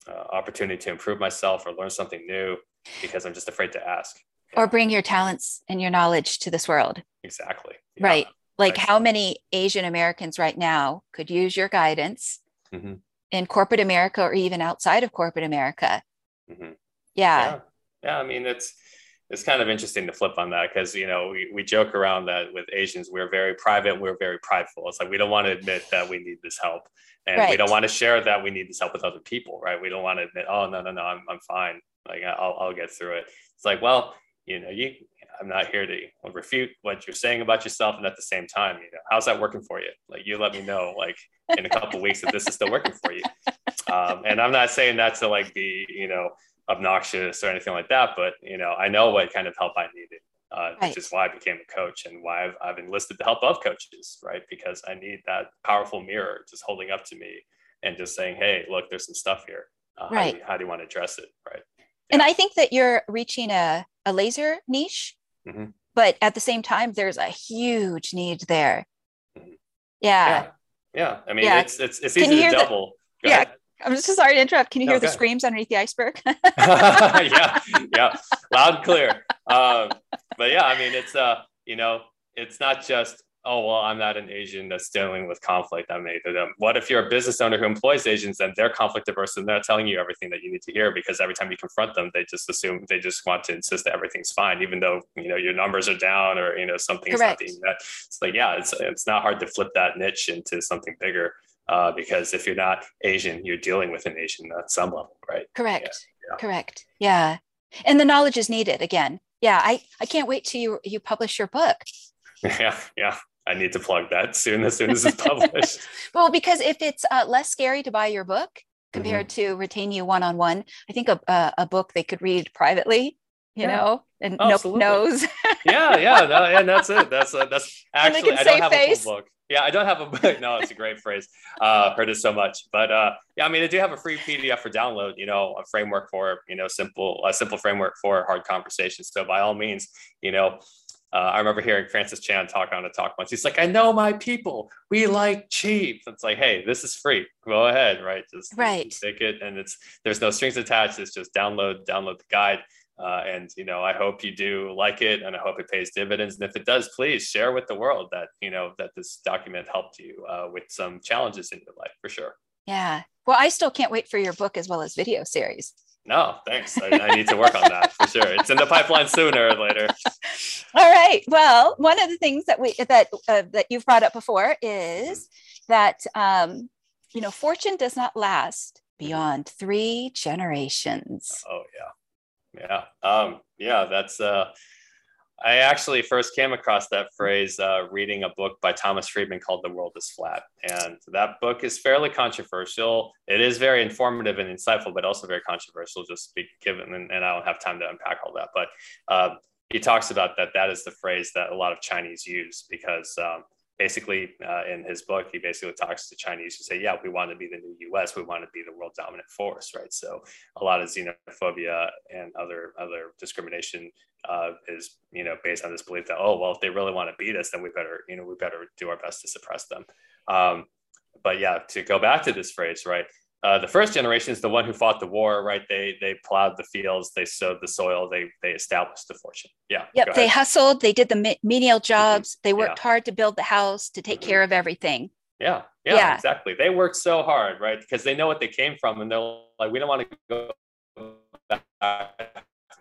uh, opportunity to improve myself or learn something new because I'm just afraid to ask. Or bring your talents and your knowledge to this world. Exactly. Yeah. Right. Like how many Asian Americans right now could use your guidance mm-hmm. in corporate America or even outside of corporate America? Mm-hmm. Yeah. yeah. yeah. I mean, it's, it's kind of interesting to flip on that because you know we, we joke around that with asians we're very private we're very prideful. It's like we don't want to admit that we need this help and right. we don't want to share that we need this help with other people right? We don't want to admit oh no no no i'm, I'm fine. Like I'll, I'll get through it. It's like well you know you i'm not here to refute what you're saying about yourself and at the same time you know how's that working for you? Like you let me know like in a couple weeks that this is still working for you. Um, and i'm not saying that to like be you know obnoxious or anything like that, but you know, I know what kind of help I needed, uh, right. which is why I became a coach and why I've, I've enlisted the help of coaches, right? Because I need that powerful mirror just holding up to me and just saying, "Hey, look, there's some stuff here. Uh, right. How do, you, how, do you, want to address it?" Right. Yeah. And I think that you're reaching a, a laser niche, mm-hmm. but at the same time, there's a huge need there. Mm-hmm. Yeah. yeah. yeah. I mean, yeah. it's it's it's easy to double. The, yeah. Ahead. I'm just sorry to interrupt. Can you hear okay. the screams underneath the iceberg? yeah, yeah, loud and clear. Um, but yeah, I mean, it's uh, you know, it's not just oh well, I'm not an Asian that's dealing with conflict. I made them. What if you're a business owner who employs Asians and they're conflict averse and they're telling you everything that you need to hear because every time you confront them, they just assume they just want to insist that everything's fine, even though you know your numbers are down or you know something's Correct. not being met. It's like yeah, it's it's not hard to flip that niche into something bigger uh, because if you're not Asian, you're dealing with an Asian at some level, right? Correct. Yeah. Correct. Yeah. And the knowledge is needed again. Yeah. I, I can't wait till you, you publish your book. Yeah. Yeah. I need to plug that soon as soon as it's published. well, because if it's uh, less scary to buy your book compared mm-hmm. to retain you one on one, I think a, a, a, book they could read privately, you yeah. know, and oh, no knows. yeah, yeah, no, and that's it. That's uh, that's actually I don't have face. a full book. Yeah, I don't have a book. No, it's a great phrase. Uh, heard it so much, but uh, yeah, I mean, I do have a free PDF for download. You know, a framework for you know simple a simple framework for hard conversations. So by all means, you know, uh, I remember hearing Francis Chan talk on a talk once. He's like, "I know my people. We like cheap." It's like, hey, this is free. Go ahead, right? Just right. Take it, and it's there's no strings attached. It's just download download the guide. Uh, and you know, I hope you do like it, and I hope it pays dividends. And if it does, please share with the world that you know that this document helped you uh, with some challenges in your life for sure. Yeah. Well, I still can't wait for your book as well as video series. No, thanks. I, I need to work on that for sure. It's in the pipeline sooner or later. All right. Well, one of the things that we that uh, that you've brought up before is that um, you know fortune does not last beyond three generations. Oh yeah. Yeah. Um, yeah, that's uh I actually first came across that phrase uh, reading a book by Thomas Friedman called The World is Flat. And that book is fairly controversial. It is very informative and insightful, but also very controversial, just be given, and, and I don't have time to unpack all that. But uh, he talks about that that is the phrase that a lot of Chinese use because um, basically uh, in his book he basically talks to chinese who say yeah we want to be the new us we want to be the world dominant force right? So a lot of xenophobia and other other discrimination uh, is you know based on this belief that oh well if they really want to beat us then we better you know we better do our best to suppress them. Um, but yeah to go back to this phrase right uh, the first generation is the one who fought the war, right? They they plowed the fields, they sowed the soil, they they established the fortune. Yeah. Yep. They hustled, they did the menial mm-hmm. jobs, mm-hmm. they worked yeah. hard to build the house, to take mm-hmm. care of everything. Yeah, yeah. Yeah, exactly. They worked so hard, right? Because they know what they came from, and they're like, we don't want to go back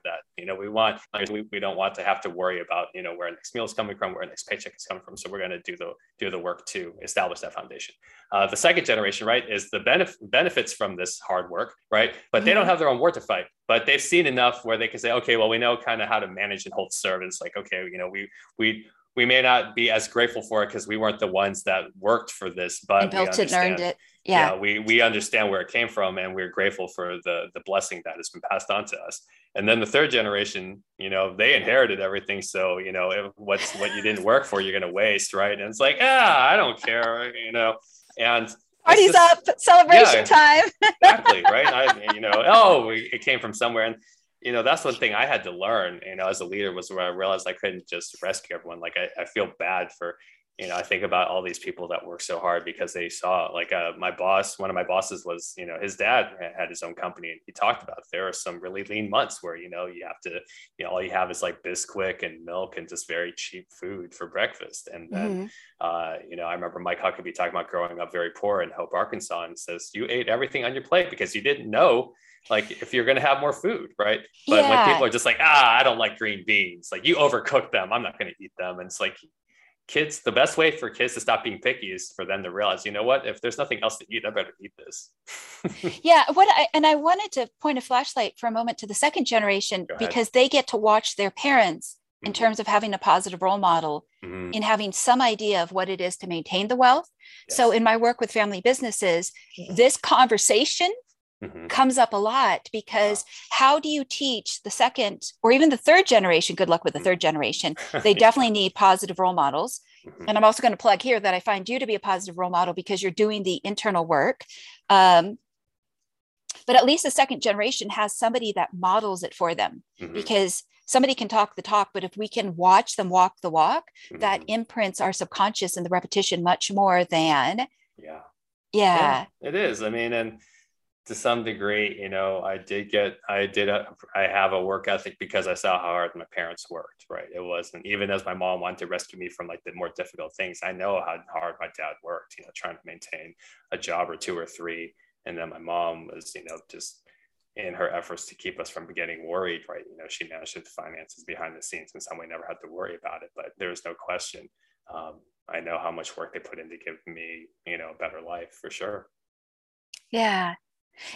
that. You know, we want we, we don't want to have to worry about you know where our next meal is coming from, where our next paycheck is coming from. So we're going to do the do the work to establish that foundation. Uh, the second generation, right, is the benef- benefits from this hard work, right? But they don't mm-hmm. have their own war to fight. But they've seen enough where they can say, okay, well, we know kind of how to manage and hold servants. Like, okay, you know, we we we may not be as grateful for it because we weren't the ones that worked for this, but and built it and earned it. Yeah. yeah. we we understand where it came from and we're grateful for the the blessing that has been passed on to us. And then the third generation, you know, they inherited everything. So, you know, what's what you didn't work for, you're gonna waste, right? And it's like, ah, I don't care, you know. And party's just, up, celebration yeah, time. exactly, right? I, you know, oh, it came from somewhere. And you know that's one thing i had to learn you know as a leader was where i realized i couldn't just rescue everyone like i, I feel bad for you know, I think about all these people that work so hard because they saw like uh, my boss, one of my bosses was, you know, his dad had his own company and he talked about there are some really lean months where, you know, you have to, you know, all you have is like Bisquick and milk and just very cheap food for breakfast. And then, mm-hmm. uh, you know, I remember Mike Huckabee talking about growing up very poor in Hope, Arkansas and says, you ate everything on your plate because you didn't know like if you're going to have more food right but yeah. when people are just like ah i don't like green beans like you overcook them i'm not going to eat them and it's like kids the best way for kids to stop being picky is for them to realize you know what if there's nothing else to eat i better eat this yeah what I, and i wanted to point a flashlight for a moment to the second generation because they get to watch their parents in mm-hmm. terms of having a positive role model mm-hmm. in having some idea of what it is to maintain the wealth yes. so in my work with family businesses this conversation Mm-hmm. comes up a lot because how do you teach the second or even the third generation? Good luck with the third mm-hmm. generation. They definitely need positive role models. Mm-hmm. And I'm also going to plug here that I find you to be a positive role model because you're doing the internal work. Um, but at least the second generation has somebody that models it for them mm-hmm. because somebody can talk the talk, but if we can watch them walk the walk, that mm-hmm. imprints our subconscious and the repetition much more than. Yeah. Yeah. yeah it is. I mean, and to some degree, you know, I did get, I did, a, I have a work ethic because I saw how hard my parents worked, right? It wasn't, even as my mom wanted to rescue me from like the more difficult things, I know how hard my dad worked, you know, trying to maintain a job or two or three. And then my mom was, you know, just in her efforts to keep us from getting worried, right? You know, she managed the finances behind the scenes and some way never had to worry about it, but there's no question. Um, I know how much work they put in to give me, you know, a better life for sure. Yeah.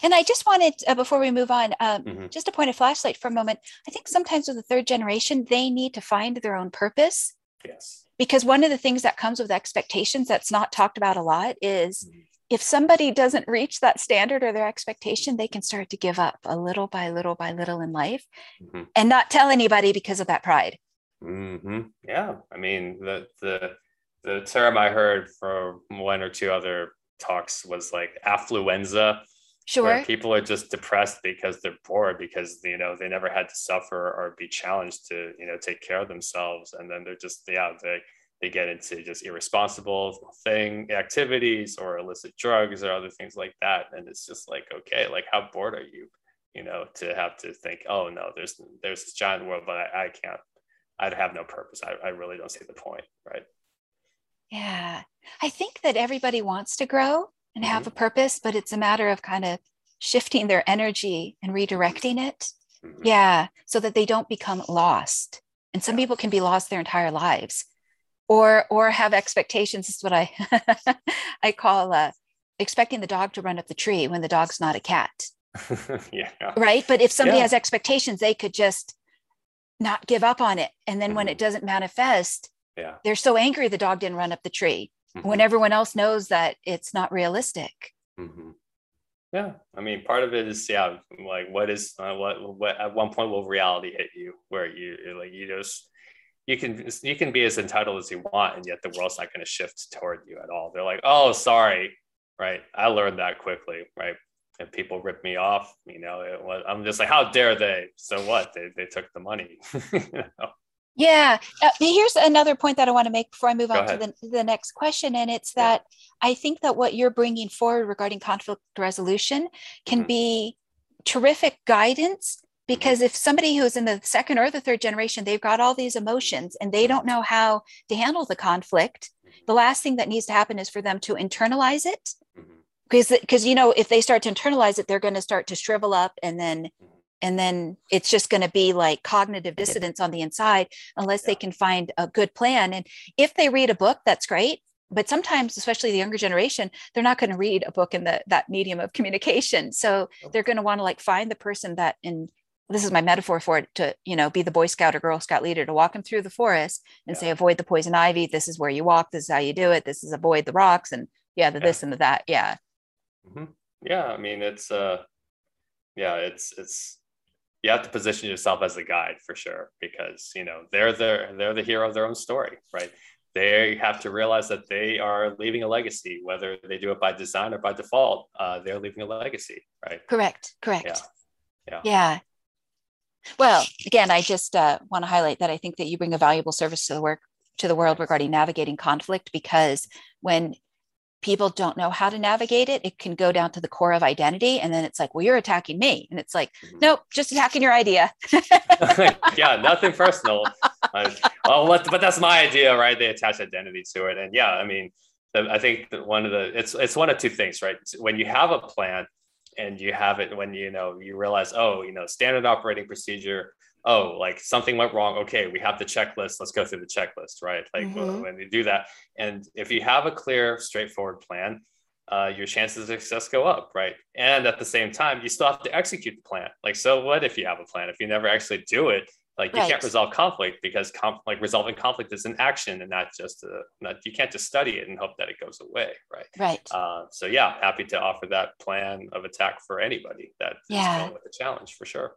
And I just wanted, uh, before we move on, um, mm-hmm. just to point a flashlight for a moment. I think sometimes with the third generation, they need to find their own purpose. Yes. Because one of the things that comes with expectations that's not talked about a lot is mm-hmm. if somebody doesn't reach that standard or their expectation, they can start to give up a little by little by little in life mm-hmm. and not tell anybody because of that pride. Mm-hmm. Yeah. I mean, the, the, the term I heard from one or two other talks was like affluenza Sure. people are just depressed because they're bored because you know they never had to suffer or be challenged to you know take care of themselves, and then they're just yeah they they get into just irresponsible thing activities or illicit drugs or other things like that, and it's just like okay, like how bored are you? You know, to have to think, oh no, there's there's this giant world, but I, I can't. I'd have no purpose. I, I really don't see the point, right? Yeah, I think that everybody wants to grow and mm-hmm. have a purpose, but it's a matter of kind of shifting their energy and redirecting it. Mm-hmm. Yeah, so that they don't become lost. And some people can be lost their entire lives or or have expectations this is what I I call uh, expecting the dog to run up the tree when the dog's not a cat. yeah. Right? But if somebody yeah. has expectations, they could just not give up on it. And then mm-hmm. when it mm-hmm. doesn't manifest, yeah. they're so angry the dog didn't run up the tree mm-hmm. when everyone else knows that it's not realistic. Mm-hmm. Yeah, I mean, part of it is yeah, like what is uh, what what at one point will reality hit you where you like you just you can you can be as entitled as you want, and yet the world's not going to shift toward you at all. They're like, oh, sorry, right? I learned that quickly, right? And people rip me off, you know. It, was, I'm just like, how dare they? So what? They they took the money. you know? Yeah. Uh, here's another point that I want to make before I move Go on ahead. to the, the next question. And it's that yeah. I think that what you're bringing forward regarding conflict resolution can mm-hmm. be terrific guidance because mm-hmm. if somebody who's in the second or the third generation, they've got all these emotions and they don't know how to handle the conflict, mm-hmm. the last thing that needs to happen is for them to internalize it. Because, mm-hmm. because you know, if they start to internalize it, they're going to start to shrivel up and then mm-hmm and then it's just going to be like cognitive dissonance on the inside unless yeah. they can find a good plan and if they read a book that's great but sometimes especially the younger generation they're not going to read a book in the that medium of communication so they're going to want to like find the person that in this is my metaphor for it to you know be the boy scout or girl scout leader to walk them through the forest and yeah. say avoid the poison ivy this is where you walk this is how you do it this is avoid the rocks and yeah the yeah. this and the that yeah mm-hmm. yeah i mean it's uh yeah it's it's you have to position yourself as a guide for sure because you know they're the they're the hero of their own story right? They have to realize that they are leaving a legacy whether they do it by design or by default uh, they're leaving a legacy right? Correct correct. Yeah. Yeah, yeah. well again i just uh, want to highlight that i think that you bring a valuable service to the work to the world regarding navigating conflict because when people don't know how to navigate it, it can go down to the core of identity. And then it's like, well, you're attacking me. And it's like, mm-hmm. nope, just attacking your idea. yeah, nothing personal. well, but that's my idea, right? They attach identity to it. And yeah, I mean, I think that one of the, it's, it's one of two things, right? When you have a plan and you have it, when, you know, you realize, oh, you know, standard operating procedure, oh, like something went wrong. Okay, we have the checklist. Let's go through the checklist, right? Like mm-hmm. when you do that, and if you have a clear, straightforward plan, uh, your chances of success go up, right? And at the same time, you still have to execute the plan. Like, so what if you have a plan? If you never actually do it, like you right. can't resolve conflict because com- like resolving conflict is an action and not just a not you can't just study it and hope that it goes away right right uh, so yeah happy to offer that plan of attack for anybody that yeah with the challenge for sure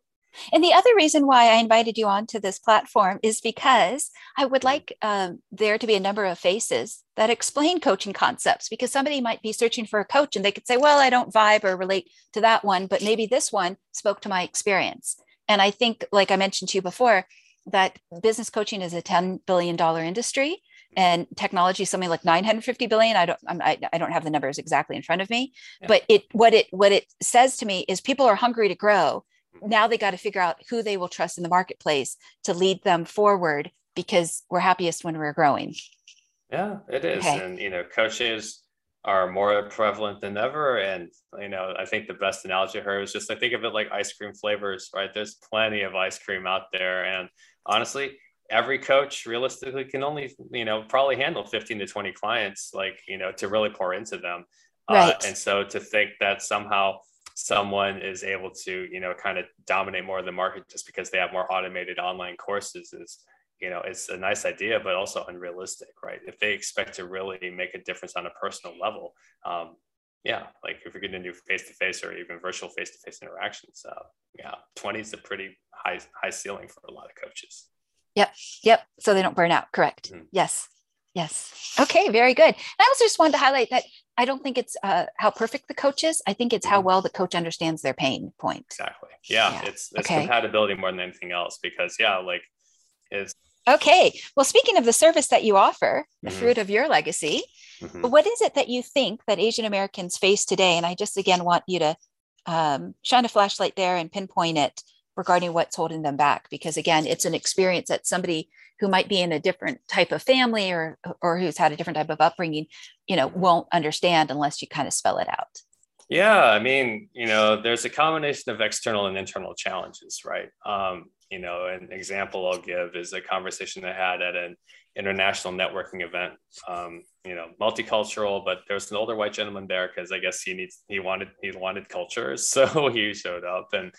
and the other reason why I invited you onto this platform is because I would like um, there to be a number of faces that explain coaching concepts because somebody might be searching for a coach and they could say, well, I don't vibe or relate to that one, but maybe this one spoke to my experience. And I think, like I mentioned to you before, that business coaching is a $10 billion industry and technology is something like 950 billion i don't I'm, I, I don't have the numbers exactly in front of me yeah. but it what it what it says to me is people are hungry to grow now they got to figure out who they will trust in the marketplace to lead them forward because we're happiest when we're growing. Yeah, it is. Okay. And, you know, coaches are more prevalent than ever. And, you know, I think the best analogy I heard was just I think of it like ice cream flavors, right? There's plenty of ice cream out there. And honestly, every coach realistically can only, you know, probably handle 15 to 20 clients, like, you know, to really pour into them. Uh, right. Uh, and so to think that somehow someone is able to you know kind of dominate more of the market just because they have more automated online courses is you know it's a nice idea but also unrealistic right if they expect to really make a difference on a personal level um, yeah like if you're going to do face-to-face or even virtual face-to-face interactions uh, yeah 20 is a pretty high high ceiling for a lot of coaches yep yep so they don't burn out correct mm-hmm. yes Yes. Okay. Very good. And I also just wanted to highlight that I don't think it's uh, how perfect the coach is. I think it's how mm-hmm. well the coach understands their pain point. Exactly. Yeah. yeah. It's, it's okay. compatibility more than anything else because, yeah, like it's. Okay. Well, speaking of the service that you offer, the mm-hmm. fruit of your legacy, mm-hmm. what is it that you think that Asian Americans face today? And I just again want you to um, shine a flashlight there and pinpoint it regarding what's holding them back because again it's an experience that somebody who might be in a different type of family or or who's had a different type of upbringing you know won't understand unless you kind of spell it out. Yeah i mean you know there's a combination of external and internal challenges right? Um, you know an example i'll give is a conversation i had at an international networking event. Um, you know multicultural but there was an older white gentleman there because i guess he needs he wanted he wanted culture so he showed up and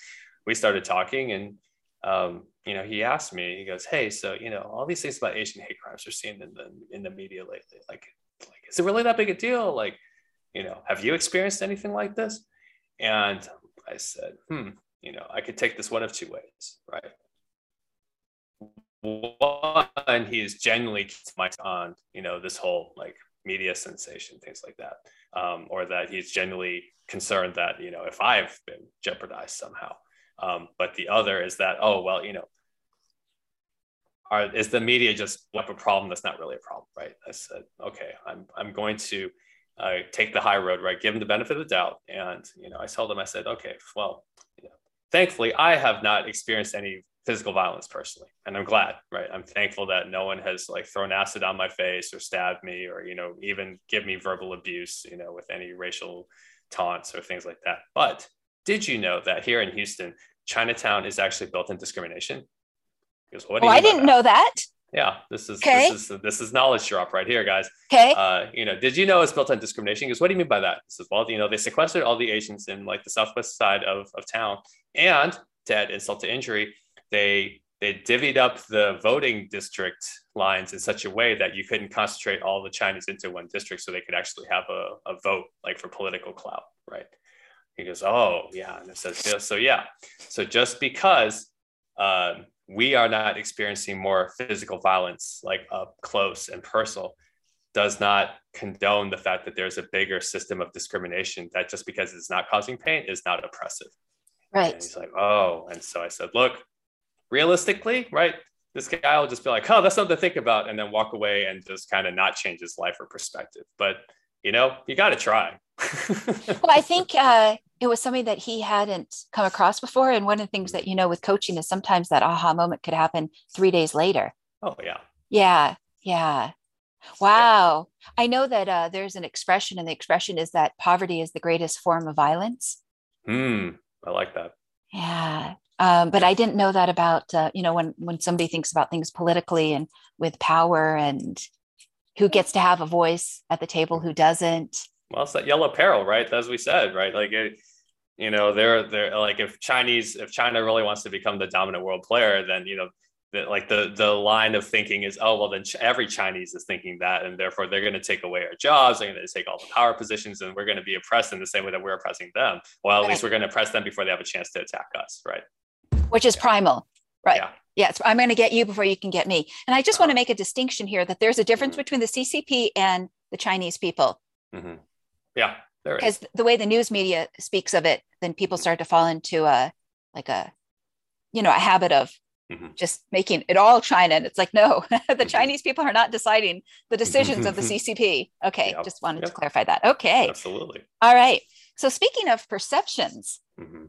we started talking and um, you know he asked me he goes hey so you know all these things about asian hate crimes we're seen in the in the media lately like like is it really that big a deal? Like you know have you experienced anything like this? And i said hmm you know i could take this one of two ways right? One he's genuinely on you know this whole like media sensation things like that um, or that he's genuinely concerned that you know if i've been jeopardized somehow um, but the other is that, oh, well, you know, are, is the media just up a problem that's not really a problem, right? I said, okay, I'm, I'm going to uh, take the high road, right? Give them the benefit of the doubt. And, you know, I told them, I said, okay, well, you know, thankfully, I have not experienced any physical violence personally. And I'm glad, right? I'm thankful that no one has like thrown acid on my face or stabbed me or, you know, even give me verbal abuse, you know, with any racial taunts or things like that. But did you know that here in Houston, Chinatown is actually built in discrimination? What? Oh, I didn't that? know that. Yeah, this is okay. this is this is knowledge drop right here, guys. Okay. Uh, you know, did you know it's built on discrimination? Because what do you mean by that? This is well, you know, they sequestered all the Asians in like the southwest side of, of town, and to add insult to injury, they they divvied up the voting district lines in such a way that you couldn't concentrate all the Chinese into one district, so they could actually have a, a vote like for political clout, right? He goes, oh yeah, and it says. So yeah, so just because uh, we are not experiencing more physical violence like up close and personal does not condone the fact that there's a bigger system of discrimination that just because it's not causing pain is not oppressive. Right. And he's like, oh, and so I said, look, realistically, right? this guy will just be like, oh, that's something to think about, and then walk away and just kind of not change his life or perspective. But you know, you got to try. well, I think uh, it was something that he hadn't come across before. And one of the things that, you know, with coaching is sometimes that aha moment could happen three days later. Oh, yeah. Yeah. Yeah. Wow. Yeah. I know that uh, there's an expression, and the expression is that poverty is the greatest form of violence. Hmm. I like that. Yeah. Um, but I didn't know that about, uh, you know, when, when somebody thinks about things politically and with power and who gets to have a voice at the table, who doesn't. Well, it's that yellow peril, right? As we said, right? Like it, you know, they're they're like if Chinese, if China really wants to become the dominant world player, then you know, the, like the the line of thinking is, oh well, then every Chinese is thinking that, and therefore they're going to take away our jobs, they're going to take all the power positions, and we're going to be oppressed in the same way that we're oppressing them. Well, at least we're going to oppress them before they have a chance to attack us, right? Which is yeah. primal, right? Yeah. Yes, I'm going to get you before you can get me. And I just want to make a distinction here that there's a difference mm-hmm. between the CCP and the Chinese people. Mm-hmm. Yeah, because the way the news media speaks of it, then people start to fall into a like a, you know, a habit of mm-hmm. just making it all China. And it's like, no, the mm-hmm. Chinese people are not deciding the decisions of the CCP. Okay, yep. just wanted yep. to clarify that. Okay, absolutely. All right. So speaking of perceptions, mm-hmm.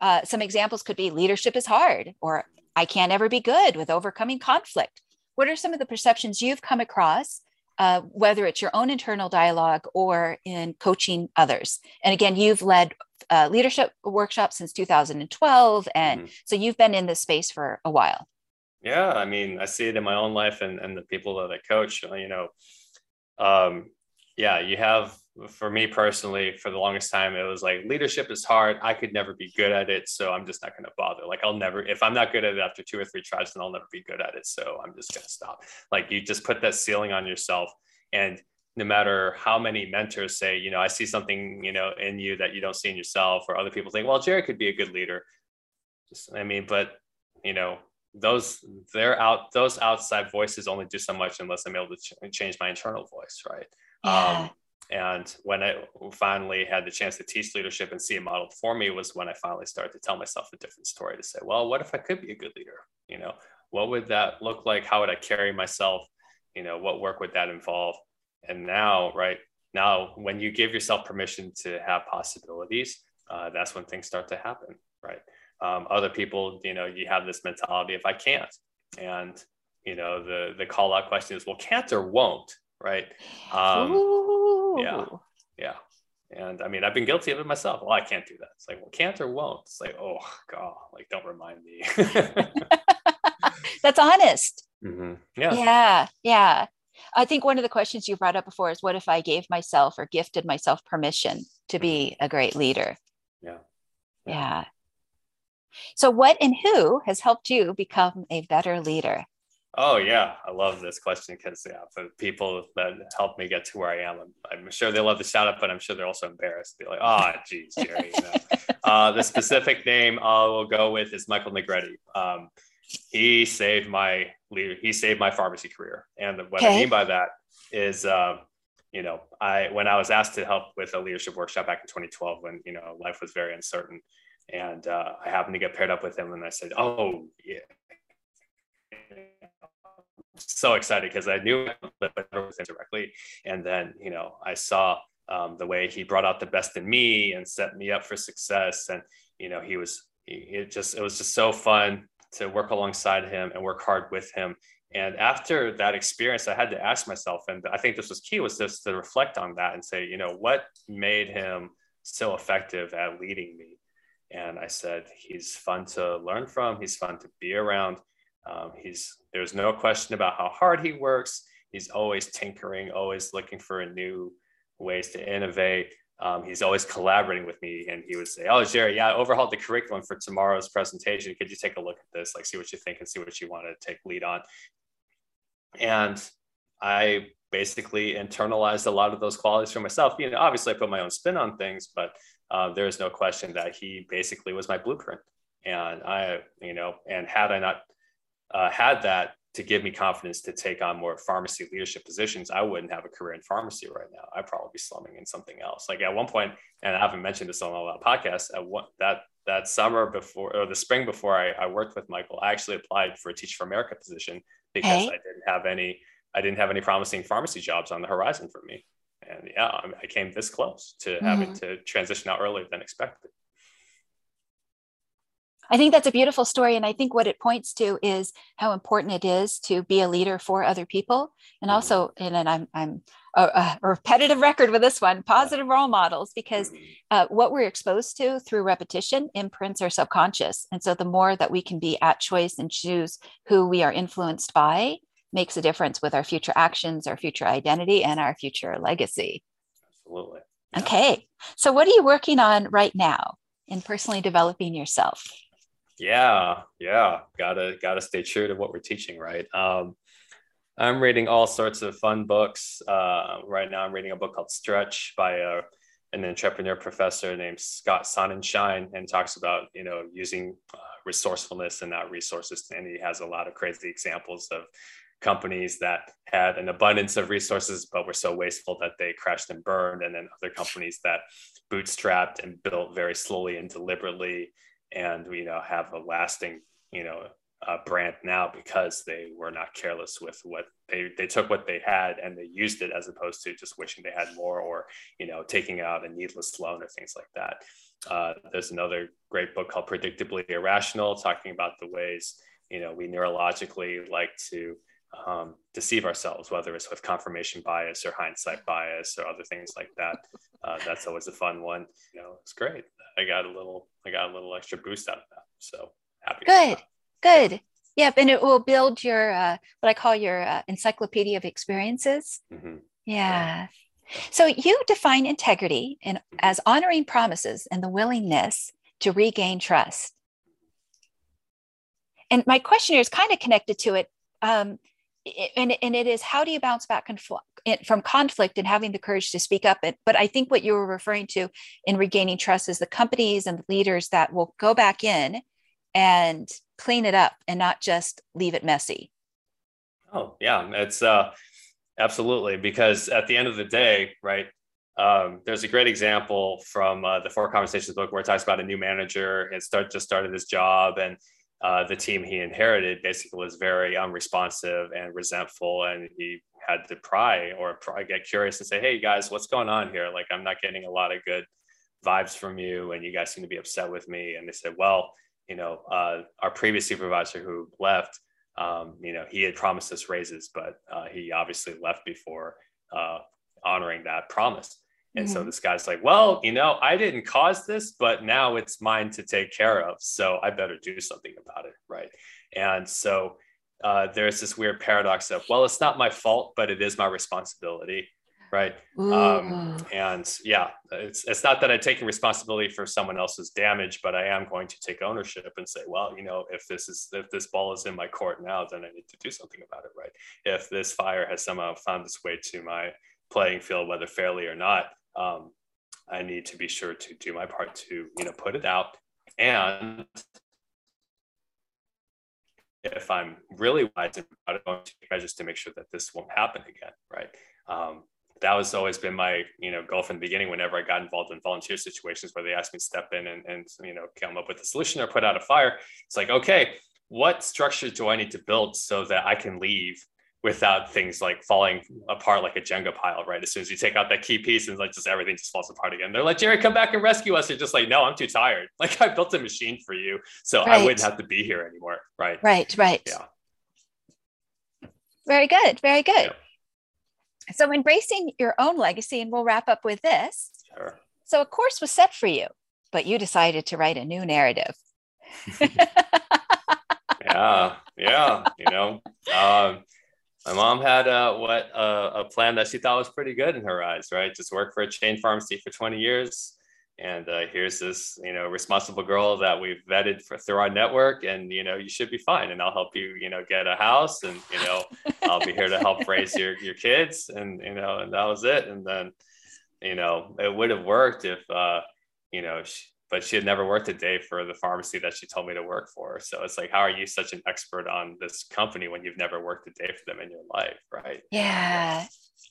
uh, some examples could be leadership is hard, or I can't ever be good with overcoming conflict. What are some of the perceptions you've come across, uh, whether it's your own internal dialogue or in coaching others? And again, you've led uh, leadership workshops since 2012. And mm-hmm. so you've been in this space for a while. Yeah. I mean, I see it in my own life and, and the people that I coach, you know, um, yeah, you have for me personally, for the longest time, it was like leadership is hard. I could never be good at it. So I'm just not going to bother. Like, I'll never, if I'm not good at it after two or three tries, then I'll never be good at it. So I'm just going to stop. Like, you just put that ceiling on yourself. And no matter how many mentors say, you know, I see something, you know, in you that you don't see in yourself, or other people think, well, Jerry could be a good leader. I mean, but, you know, those they're out those outside voices only do so much unless i'm able to ch- change my internal voice right yeah. um, and when I finally had the chance to teach leadership and see it modeled for me was when I finally started to tell myself a different story to say, well, what if I could be a good leader? You know, what would that look like? How would I carry myself? You know, what work would that involve? And now, right now, when you give yourself permission to have possibilities, uh, that's when things start to happen, right? Um, other people, you know, you have this mentality if I can't, and you know, the the call out question is, well, can't or won't, right? Um, yeah. Yeah. And I mean, I've been guilty of it myself. Well, I can't do that. It's like, well, can't or won't. It's like, oh God, like don't remind me. That's honest. Mm-hmm. Yeah. Yeah. Yeah. I think one of the questions you brought up before is what if I gave myself or gifted myself permission to be mm-hmm. a great leader? Yeah. yeah. Yeah. So, what and who has helped you become a better leader? Oh yeah, I love this question because yeah, for people that helped me get to where I am, I'm, I'm, sure they love the shout out, but I'm sure they're also embarrassed. to Be like, oh, geez, Jerry. You know? uh, the specific name I will go with is Michael Negretti. Um, he saved my he saved my pharmacy career, and what okay. I mean by that is, uh, you know, I when I was asked to help with a leadership workshop back in 2012, when you know life was very uncertain, and uh, I happened to get paired up with him, and I said, oh yeah so excited because I knew directly. And then, you know, I saw um, the way he brought out the best in me and set me up for success. And, you know, he was, it just, it was just so fun to work alongside him and work hard with him. And after that experience, I had to ask myself, and I think this was key, was just to reflect on that and say, you know, what made him so effective at leading me? And I said, he's fun to learn from. He's fun to be around. Um, he's there's no question about how hard he works. He's always tinkering, always looking for new ways to innovate. Um, he's always collaborating with me, and he would say, "Oh, Jerry, yeah, I overhauled the curriculum for tomorrow's presentation. Could you take a look at this? Like, see what you think, and see what you want to take lead on." And I basically internalized a lot of those qualities for myself. You know, obviously, I put my own spin on things, but uh, there is no question that he basically was my blueprint. And I, you know, and had I not uh, had that to give me confidence to take on more pharmacy leadership positions, I wouldn't have a career in pharmacy right now. I'd probably be slumming in something else. Like at one point, and I haven't mentioned this on a lot of podcasts, at one, that that summer before or the spring before I, I worked with Michael, I actually applied for a Teach for America position because hey. I didn't have any I didn't have any promising pharmacy jobs on the horizon for me. And yeah, I came this close to mm-hmm. having to transition out earlier than expected. I think that's a beautiful story. And I think what it points to is how important it is to be a leader for other people. And mm-hmm. also, and then I'm, I'm a, a, repetitive record with this one positive role models, because mm-hmm. uh, what we're exposed to through repetition imprints our subconscious. And so the more that we can be at choice and choose who we are influenced by makes a difference with our future actions, our future identity, and our future legacy. Absolutely. Yeah. Okay. So, what are you working on right now in personally developing yourself? Yeah, yeah, gotta gotta stay true to what we're teaching, right? Um, I'm reading all sorts of fun books. Uh, right now, I'm reading a book called Stretch by a, an entrepreneur professor named Scott Sonenshein, and talks about you know using uh, resourcefulness and not resources. And he has a lot of crazy examples of companies that had an abundance of resources but were so wasteful that they crashed and burned, and then other companies that bootstrapped and built very slowly and deliberately and you know have a lasting you know uh, brand now because they were not careless with what they they took what they had and they used it as opposed to just wishing they had more or you know taking out a needless loan or things like that. Uh, there's another great book called Predictably Irrational, talking about the ways you know we neurologically like to um, deceive ourselves, whether it's with confirmation bias or hindsight bias or other things like that. Uh, that's always a fun one. You know, it's great. I got a little, I got a little extra boost out of that. So happy. Good, good. Yep, and it will build your uh, what I call your uh, encyclopedia of experiences. Mm-hmm. Yeah. yeah. So you define integrity in, as honoring promises and the willingness to regain trust. And my question here is kind of connected to it. Um, and, and it is how do you bounce back from conflict and having the courage to speak up. But i think what you were referring to in regaining trust is the companies and the leaders that will go back in and clean it up and not just leave it messy. Oh yeah it's uh absolutely. Because at the end of the day right um, there's a great example from uh, the four conversations book where it talks about a new manager and start just started his job. And uh, the team he inherited basically was very unresponsive and resentful, and he had to pry or pry, get curious and say, "Hey guys, what's going on here? Like, I'm not getting a lot of good vibes from you, and you guys seem to be upset with me." And they said, "Well, you know, uh, our previous supervisor who left, um, you know, he had promised us raises, but uh, he obviously left before uh, honoring that promise." And mm-hmm. so this guy's like, well, you know, I didn't cause this, but now it's mine to take care of. So I better do something about it. Right. And so uh, there's this weird paradox of, well, it's not my fault, but it is my responsibility. Right. Um, and yeah, it's, it's not that I'm taking responsibility for someone else's damage, but I am going to take ownership and say, well, you know, if this is, if this ball is in my court now, then I need to do something about it. Right. If this fire has somehow found its way to my playing field, whether fairly or not, um, I need to be sure to do my part to you know put it out and if I'm really wise about it, I'm take measures to make sure that this won't happen again, right? Um, that was always been my you know goal from the beginning. Whenever I got involved in volunteer situations where they asked me to step in and, and you know come up with a solution or put out a fire, it's like okay, what structure do I need to build so that I can leave without things like falling apart like a Jenga pile, right? As soon as you take out that key piece and like just everything just falls apart again. They're like, Jerry, come back and rescue us. You're just like, no, I'm too tired. Like I built a machine for you. So right. I wouldn't have to be here anymore. Right. Right. Right. Yeah. Very good. Very good. Yeah. So embracing your own legacy, and we'll wrap up with this. Sure. So a course was set for you, but you decided to write a new narrative. yeah. Yeah. You know, um, my mom had uh, what uh, a plan that she thought was pretty good in her eyes, right? Just work for a chain pharmacy for 20 years, and uh, here's this you know responsible girl that we've vetted for, through our network, and you know you should be fine, and I'll help you you know get a house, and you know I'll be here to help raise your your kids, and you know and that was it, and then you know it would have worked if uh, you know she, but she had never worked a day for the pharmacy that she told me to work for. So it's like, how are you such an expert on this company when you've never worked a day for them in your life? Right. Yeah.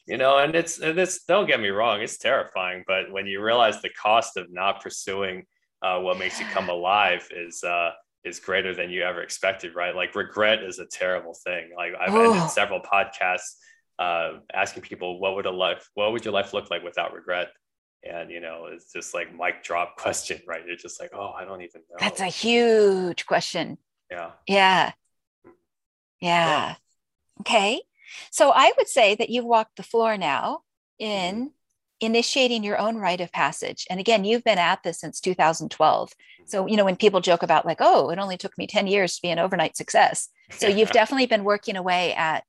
You know, and it's, and it's, don't get me wrong, it's terrifying. But when you realize the cost of not pursuing uh, what makes you come alive is uh, is greater than you ever expected, right? Like regret is a terrible thing. Like I've oh. ended several podcasts uh, asking people, what would a life, what would your life look like without regret? And you know, it's just like mic drop question, right? You're just like, oh, I don't even know. That's a huge question. Yeah. Yeah. Yeah. yeah. Okay. So I would say that you've walked the floor now in mm-hmm. initiating your own rite of passage. And again, you've been at this since 2012. So, you know, when people joke about like, oh, it only took me 10 years to be an overnight success. So you've definitely been working away at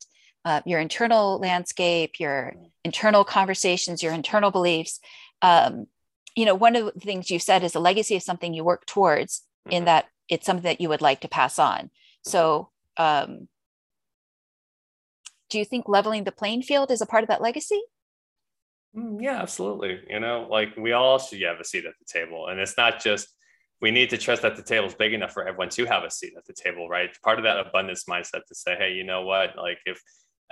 uh, your internal landscape, your internal conversations, your internal beliefs. Um, you know, one of the things you said is a legacy is something you work towards in mm-hmm. that it's something that you would like to pass on. So, um, do you think leveling the playing field is a part of that legacy? Mm, yeah, absolutely. You know, like we all should have a seat at the table. And it's not just we need to trust that the table is big enough for everyone to have a seat at the table, right? Part of that abundance mindset to say, hey, you know what? Like if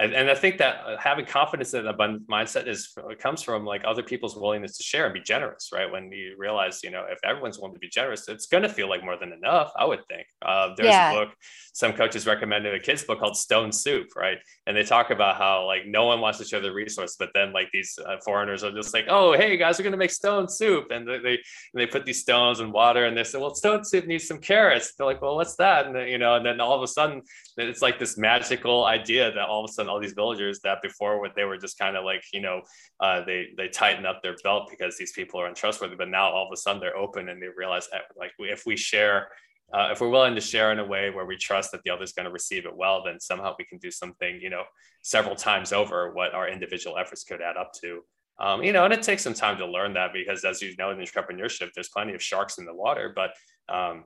and, and I think that uh, having confidence in abundant mindset is comes from like other people's willingness to share and be generous, right? When you realize, you know, if everyone's willing to be generous, it's going to feel like more than enough. I would think. Uh, there's yeah. a book some coaches recommended a kids book called Stone Soup, right? And they talk about how like no one wants to share the resource, but then like these uh, foreigners are just like, oh, hey guys, we're going to make stone soup, and they, they they put these stones and water, and they say, well, stone soup needs some carrots. They're like, well, what's that? And then, you know, and then all of a sudden it's like this magical idea that all of a sudden all these villagers that before what they were just kind of like you know uh, they they tighten up their belt because these people are untrustworthy but now all of a sudden they're open and they realize that like if we share uh, if we're willing to share in a way where we trust that the other is going to receive it well then somehow we can do something you know several times over what our individual efforts could add up to. Um, you know and it takes some time to learn that because as you know in entrepreneurship there's plenty of sharks in the water but um,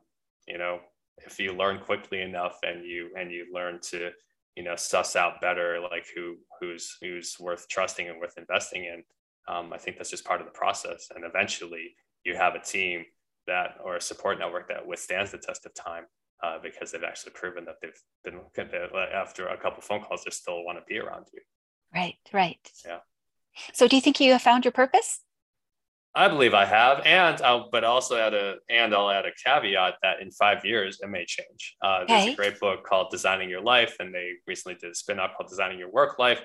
you know if you learn quickly enough and you and you learn to you know suss out better like who who's who's worth trusting and worth investing in um, i think that's just part of the process. And eventually you have a team that or a support network that withstands the test of time uh, because they've actually proven that they've been after a couple phone calls they still want to be around you. Right right. Yeah. So do you think you have found your purpose I believe I have, and I'll, but also add a and I'll add a caveat that in five years it may change. Uh, there's a great book called Designing Your Life, and they recently did a spin-off called Designing Your Work Life,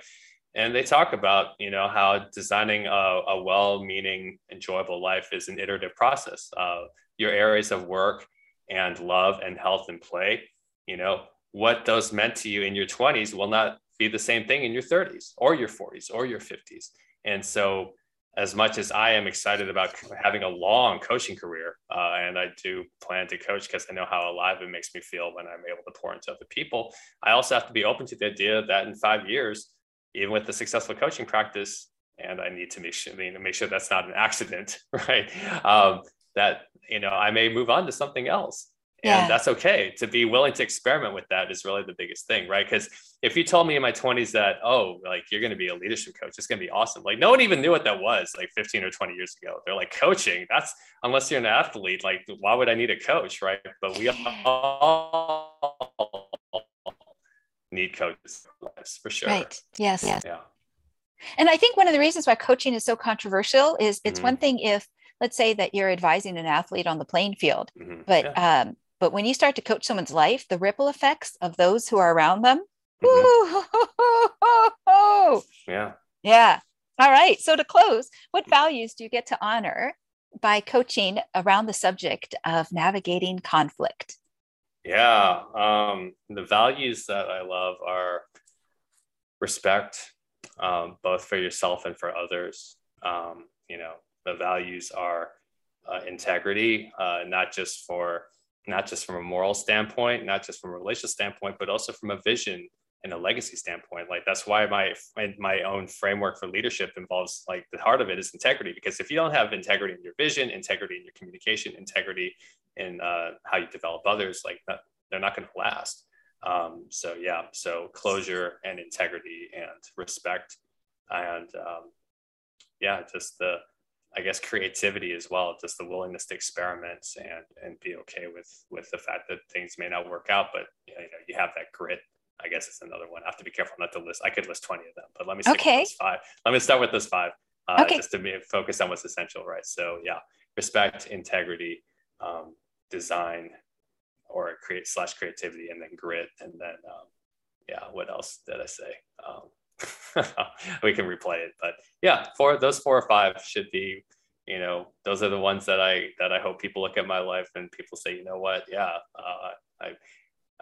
and they talk about you know how designing a, a well-meaning, enjoyable life is an iterative process. Uh, your areas of work and love and health and play, you know, what those meant to you in your 20s will not be the same thing in your 30s or your 40s or your 50s, and so as much as I am excited about having a long coaching career, uh, and I do plan to coach because I know how alive it makes me feel when I'm able to pour into other people, I also have to be open to the idea that in five years, even with the successful coaching practice, and I need to make sure, I mean, make sure that's not an accident, right? Um, that you know I may move on to something else, and yeah. that's okay. To be willing to experiment with that is really the biggest thing right? Because if you told me in my 20s that oh like you're going to be a leadership coach it's going to be awesome like no one even knew what that was like 15 or 20 years ago. They're like coaching? That's unless you're an athlete like why would i need a coach? Right? But we all need coaches for sure. Right. Yes. Yes. Yeah. And i think one of the reasons why coaching is so controversial is it's mm-hmm. one thing if let's say that you're advising an athlete on the playing field mm-hmm. but yeah. um, but when you start to coach someone's life, the ripple effects of those who are around them, mm-hmm. yeah. Yeah. All right. So to close, what values do you get to honor by coaching around the subject of navigating conflict? Yeah. Um, the values that I love are respect, um, both for yourself and for others. Um, you know, the values are uh, integrity, uh, not just for not just from a moral standpoint, not just from a relational standpoint, but also from a vision and a legacy standpoint. Like that's why my my own framework for leadership involves like the heart of it is integrity. Because if you don't have integrity in your vision, integrity in your communication, integrity in uh, how you develop others, like they're not going to last. Um, so yeah, so closure and integrity and respect, and um, yeah, just the I guess creativity as well, just the willingness to experiment and and be okay with with the fact that things may not work out, but you know you have that grit. I guess it's another one. I have to be careful not to list. I could list twenty of them, but let me okay. five. Let me start with those five, uh, okay. just to be focused on what's essential, right? So yeah, respect, integrity, um, design or create slash creativity and then grit and then um, yeah what else did i say um, we can replay it but yeah for those four or five should be you know those are the ones that i that i hope people look at my life and people say you know what yeah uh, i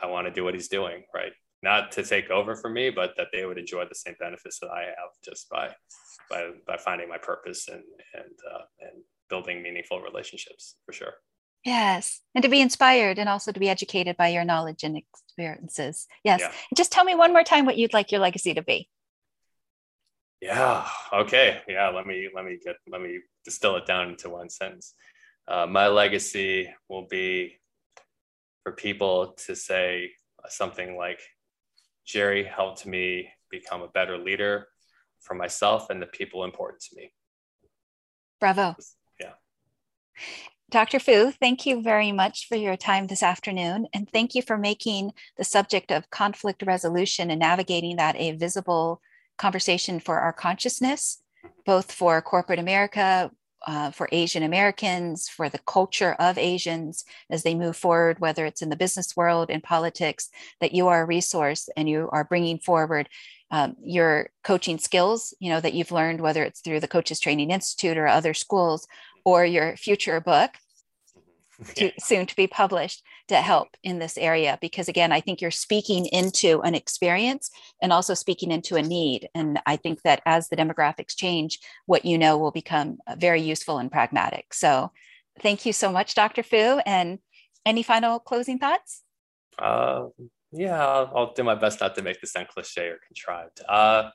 i want to do what he's doing right not to take over for me but that they would enjoy the same benefits that i have just by by by finding my purpose and and uh, and building meaningful relationships for sure Yes. And to be inspired and also to be educated by your knowledge and experiences. Yes. Yeah. Just tell me one more time what you'd like your legacy to be. Yeah. Okay. Yeah. Let me, let me get, let me distill it down into one sentence. Uh, my legacy will be for people to say something like, Jerry helped me become a better leader for myself and the people important to me. Bravo. Yeah. Dr. Fu, thank you very much for your time this afternoon. And thank you for making the subject of conflict resolution and navigating that a visible conversation for our consciousness, both for corporate America, uh, for Asian Americans, for the culture of Asians as they move forward, whether it's in the business world, in politics, that you are a resource and you are bringing forward um, your coaching skills, you know, that you've learned, whether it's through the Coaches Training Institute or other schools, or your future book to, soon to be published to help in this area because again i think you're speaking into an experience and also speaking into a need. And i think that as the demographics change what you know will become uh, very useful and pragmatic. So thank you so much dr fu. And any final closing thoughts? Uh, yeah I'll, I'll, do my best not to make this sound cliche or contrived. Uh,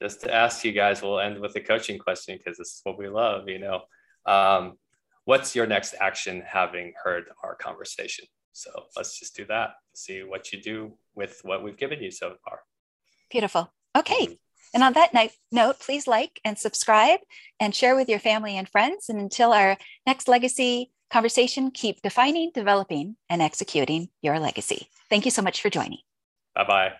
just to ask you guys we'll end with a coaching question because this is what we love you know? Um, what's your next action having heard our conversation? So let's just do that. See what you do with what we've given you so far. Beautiful. Okay. Mm-hmm. And on that night, note, please like and subscribe and share with your family and friends. And until our next legacy conversation, keep defining, developing, and executing your legacy. Thank you so much for joining. Bye bye.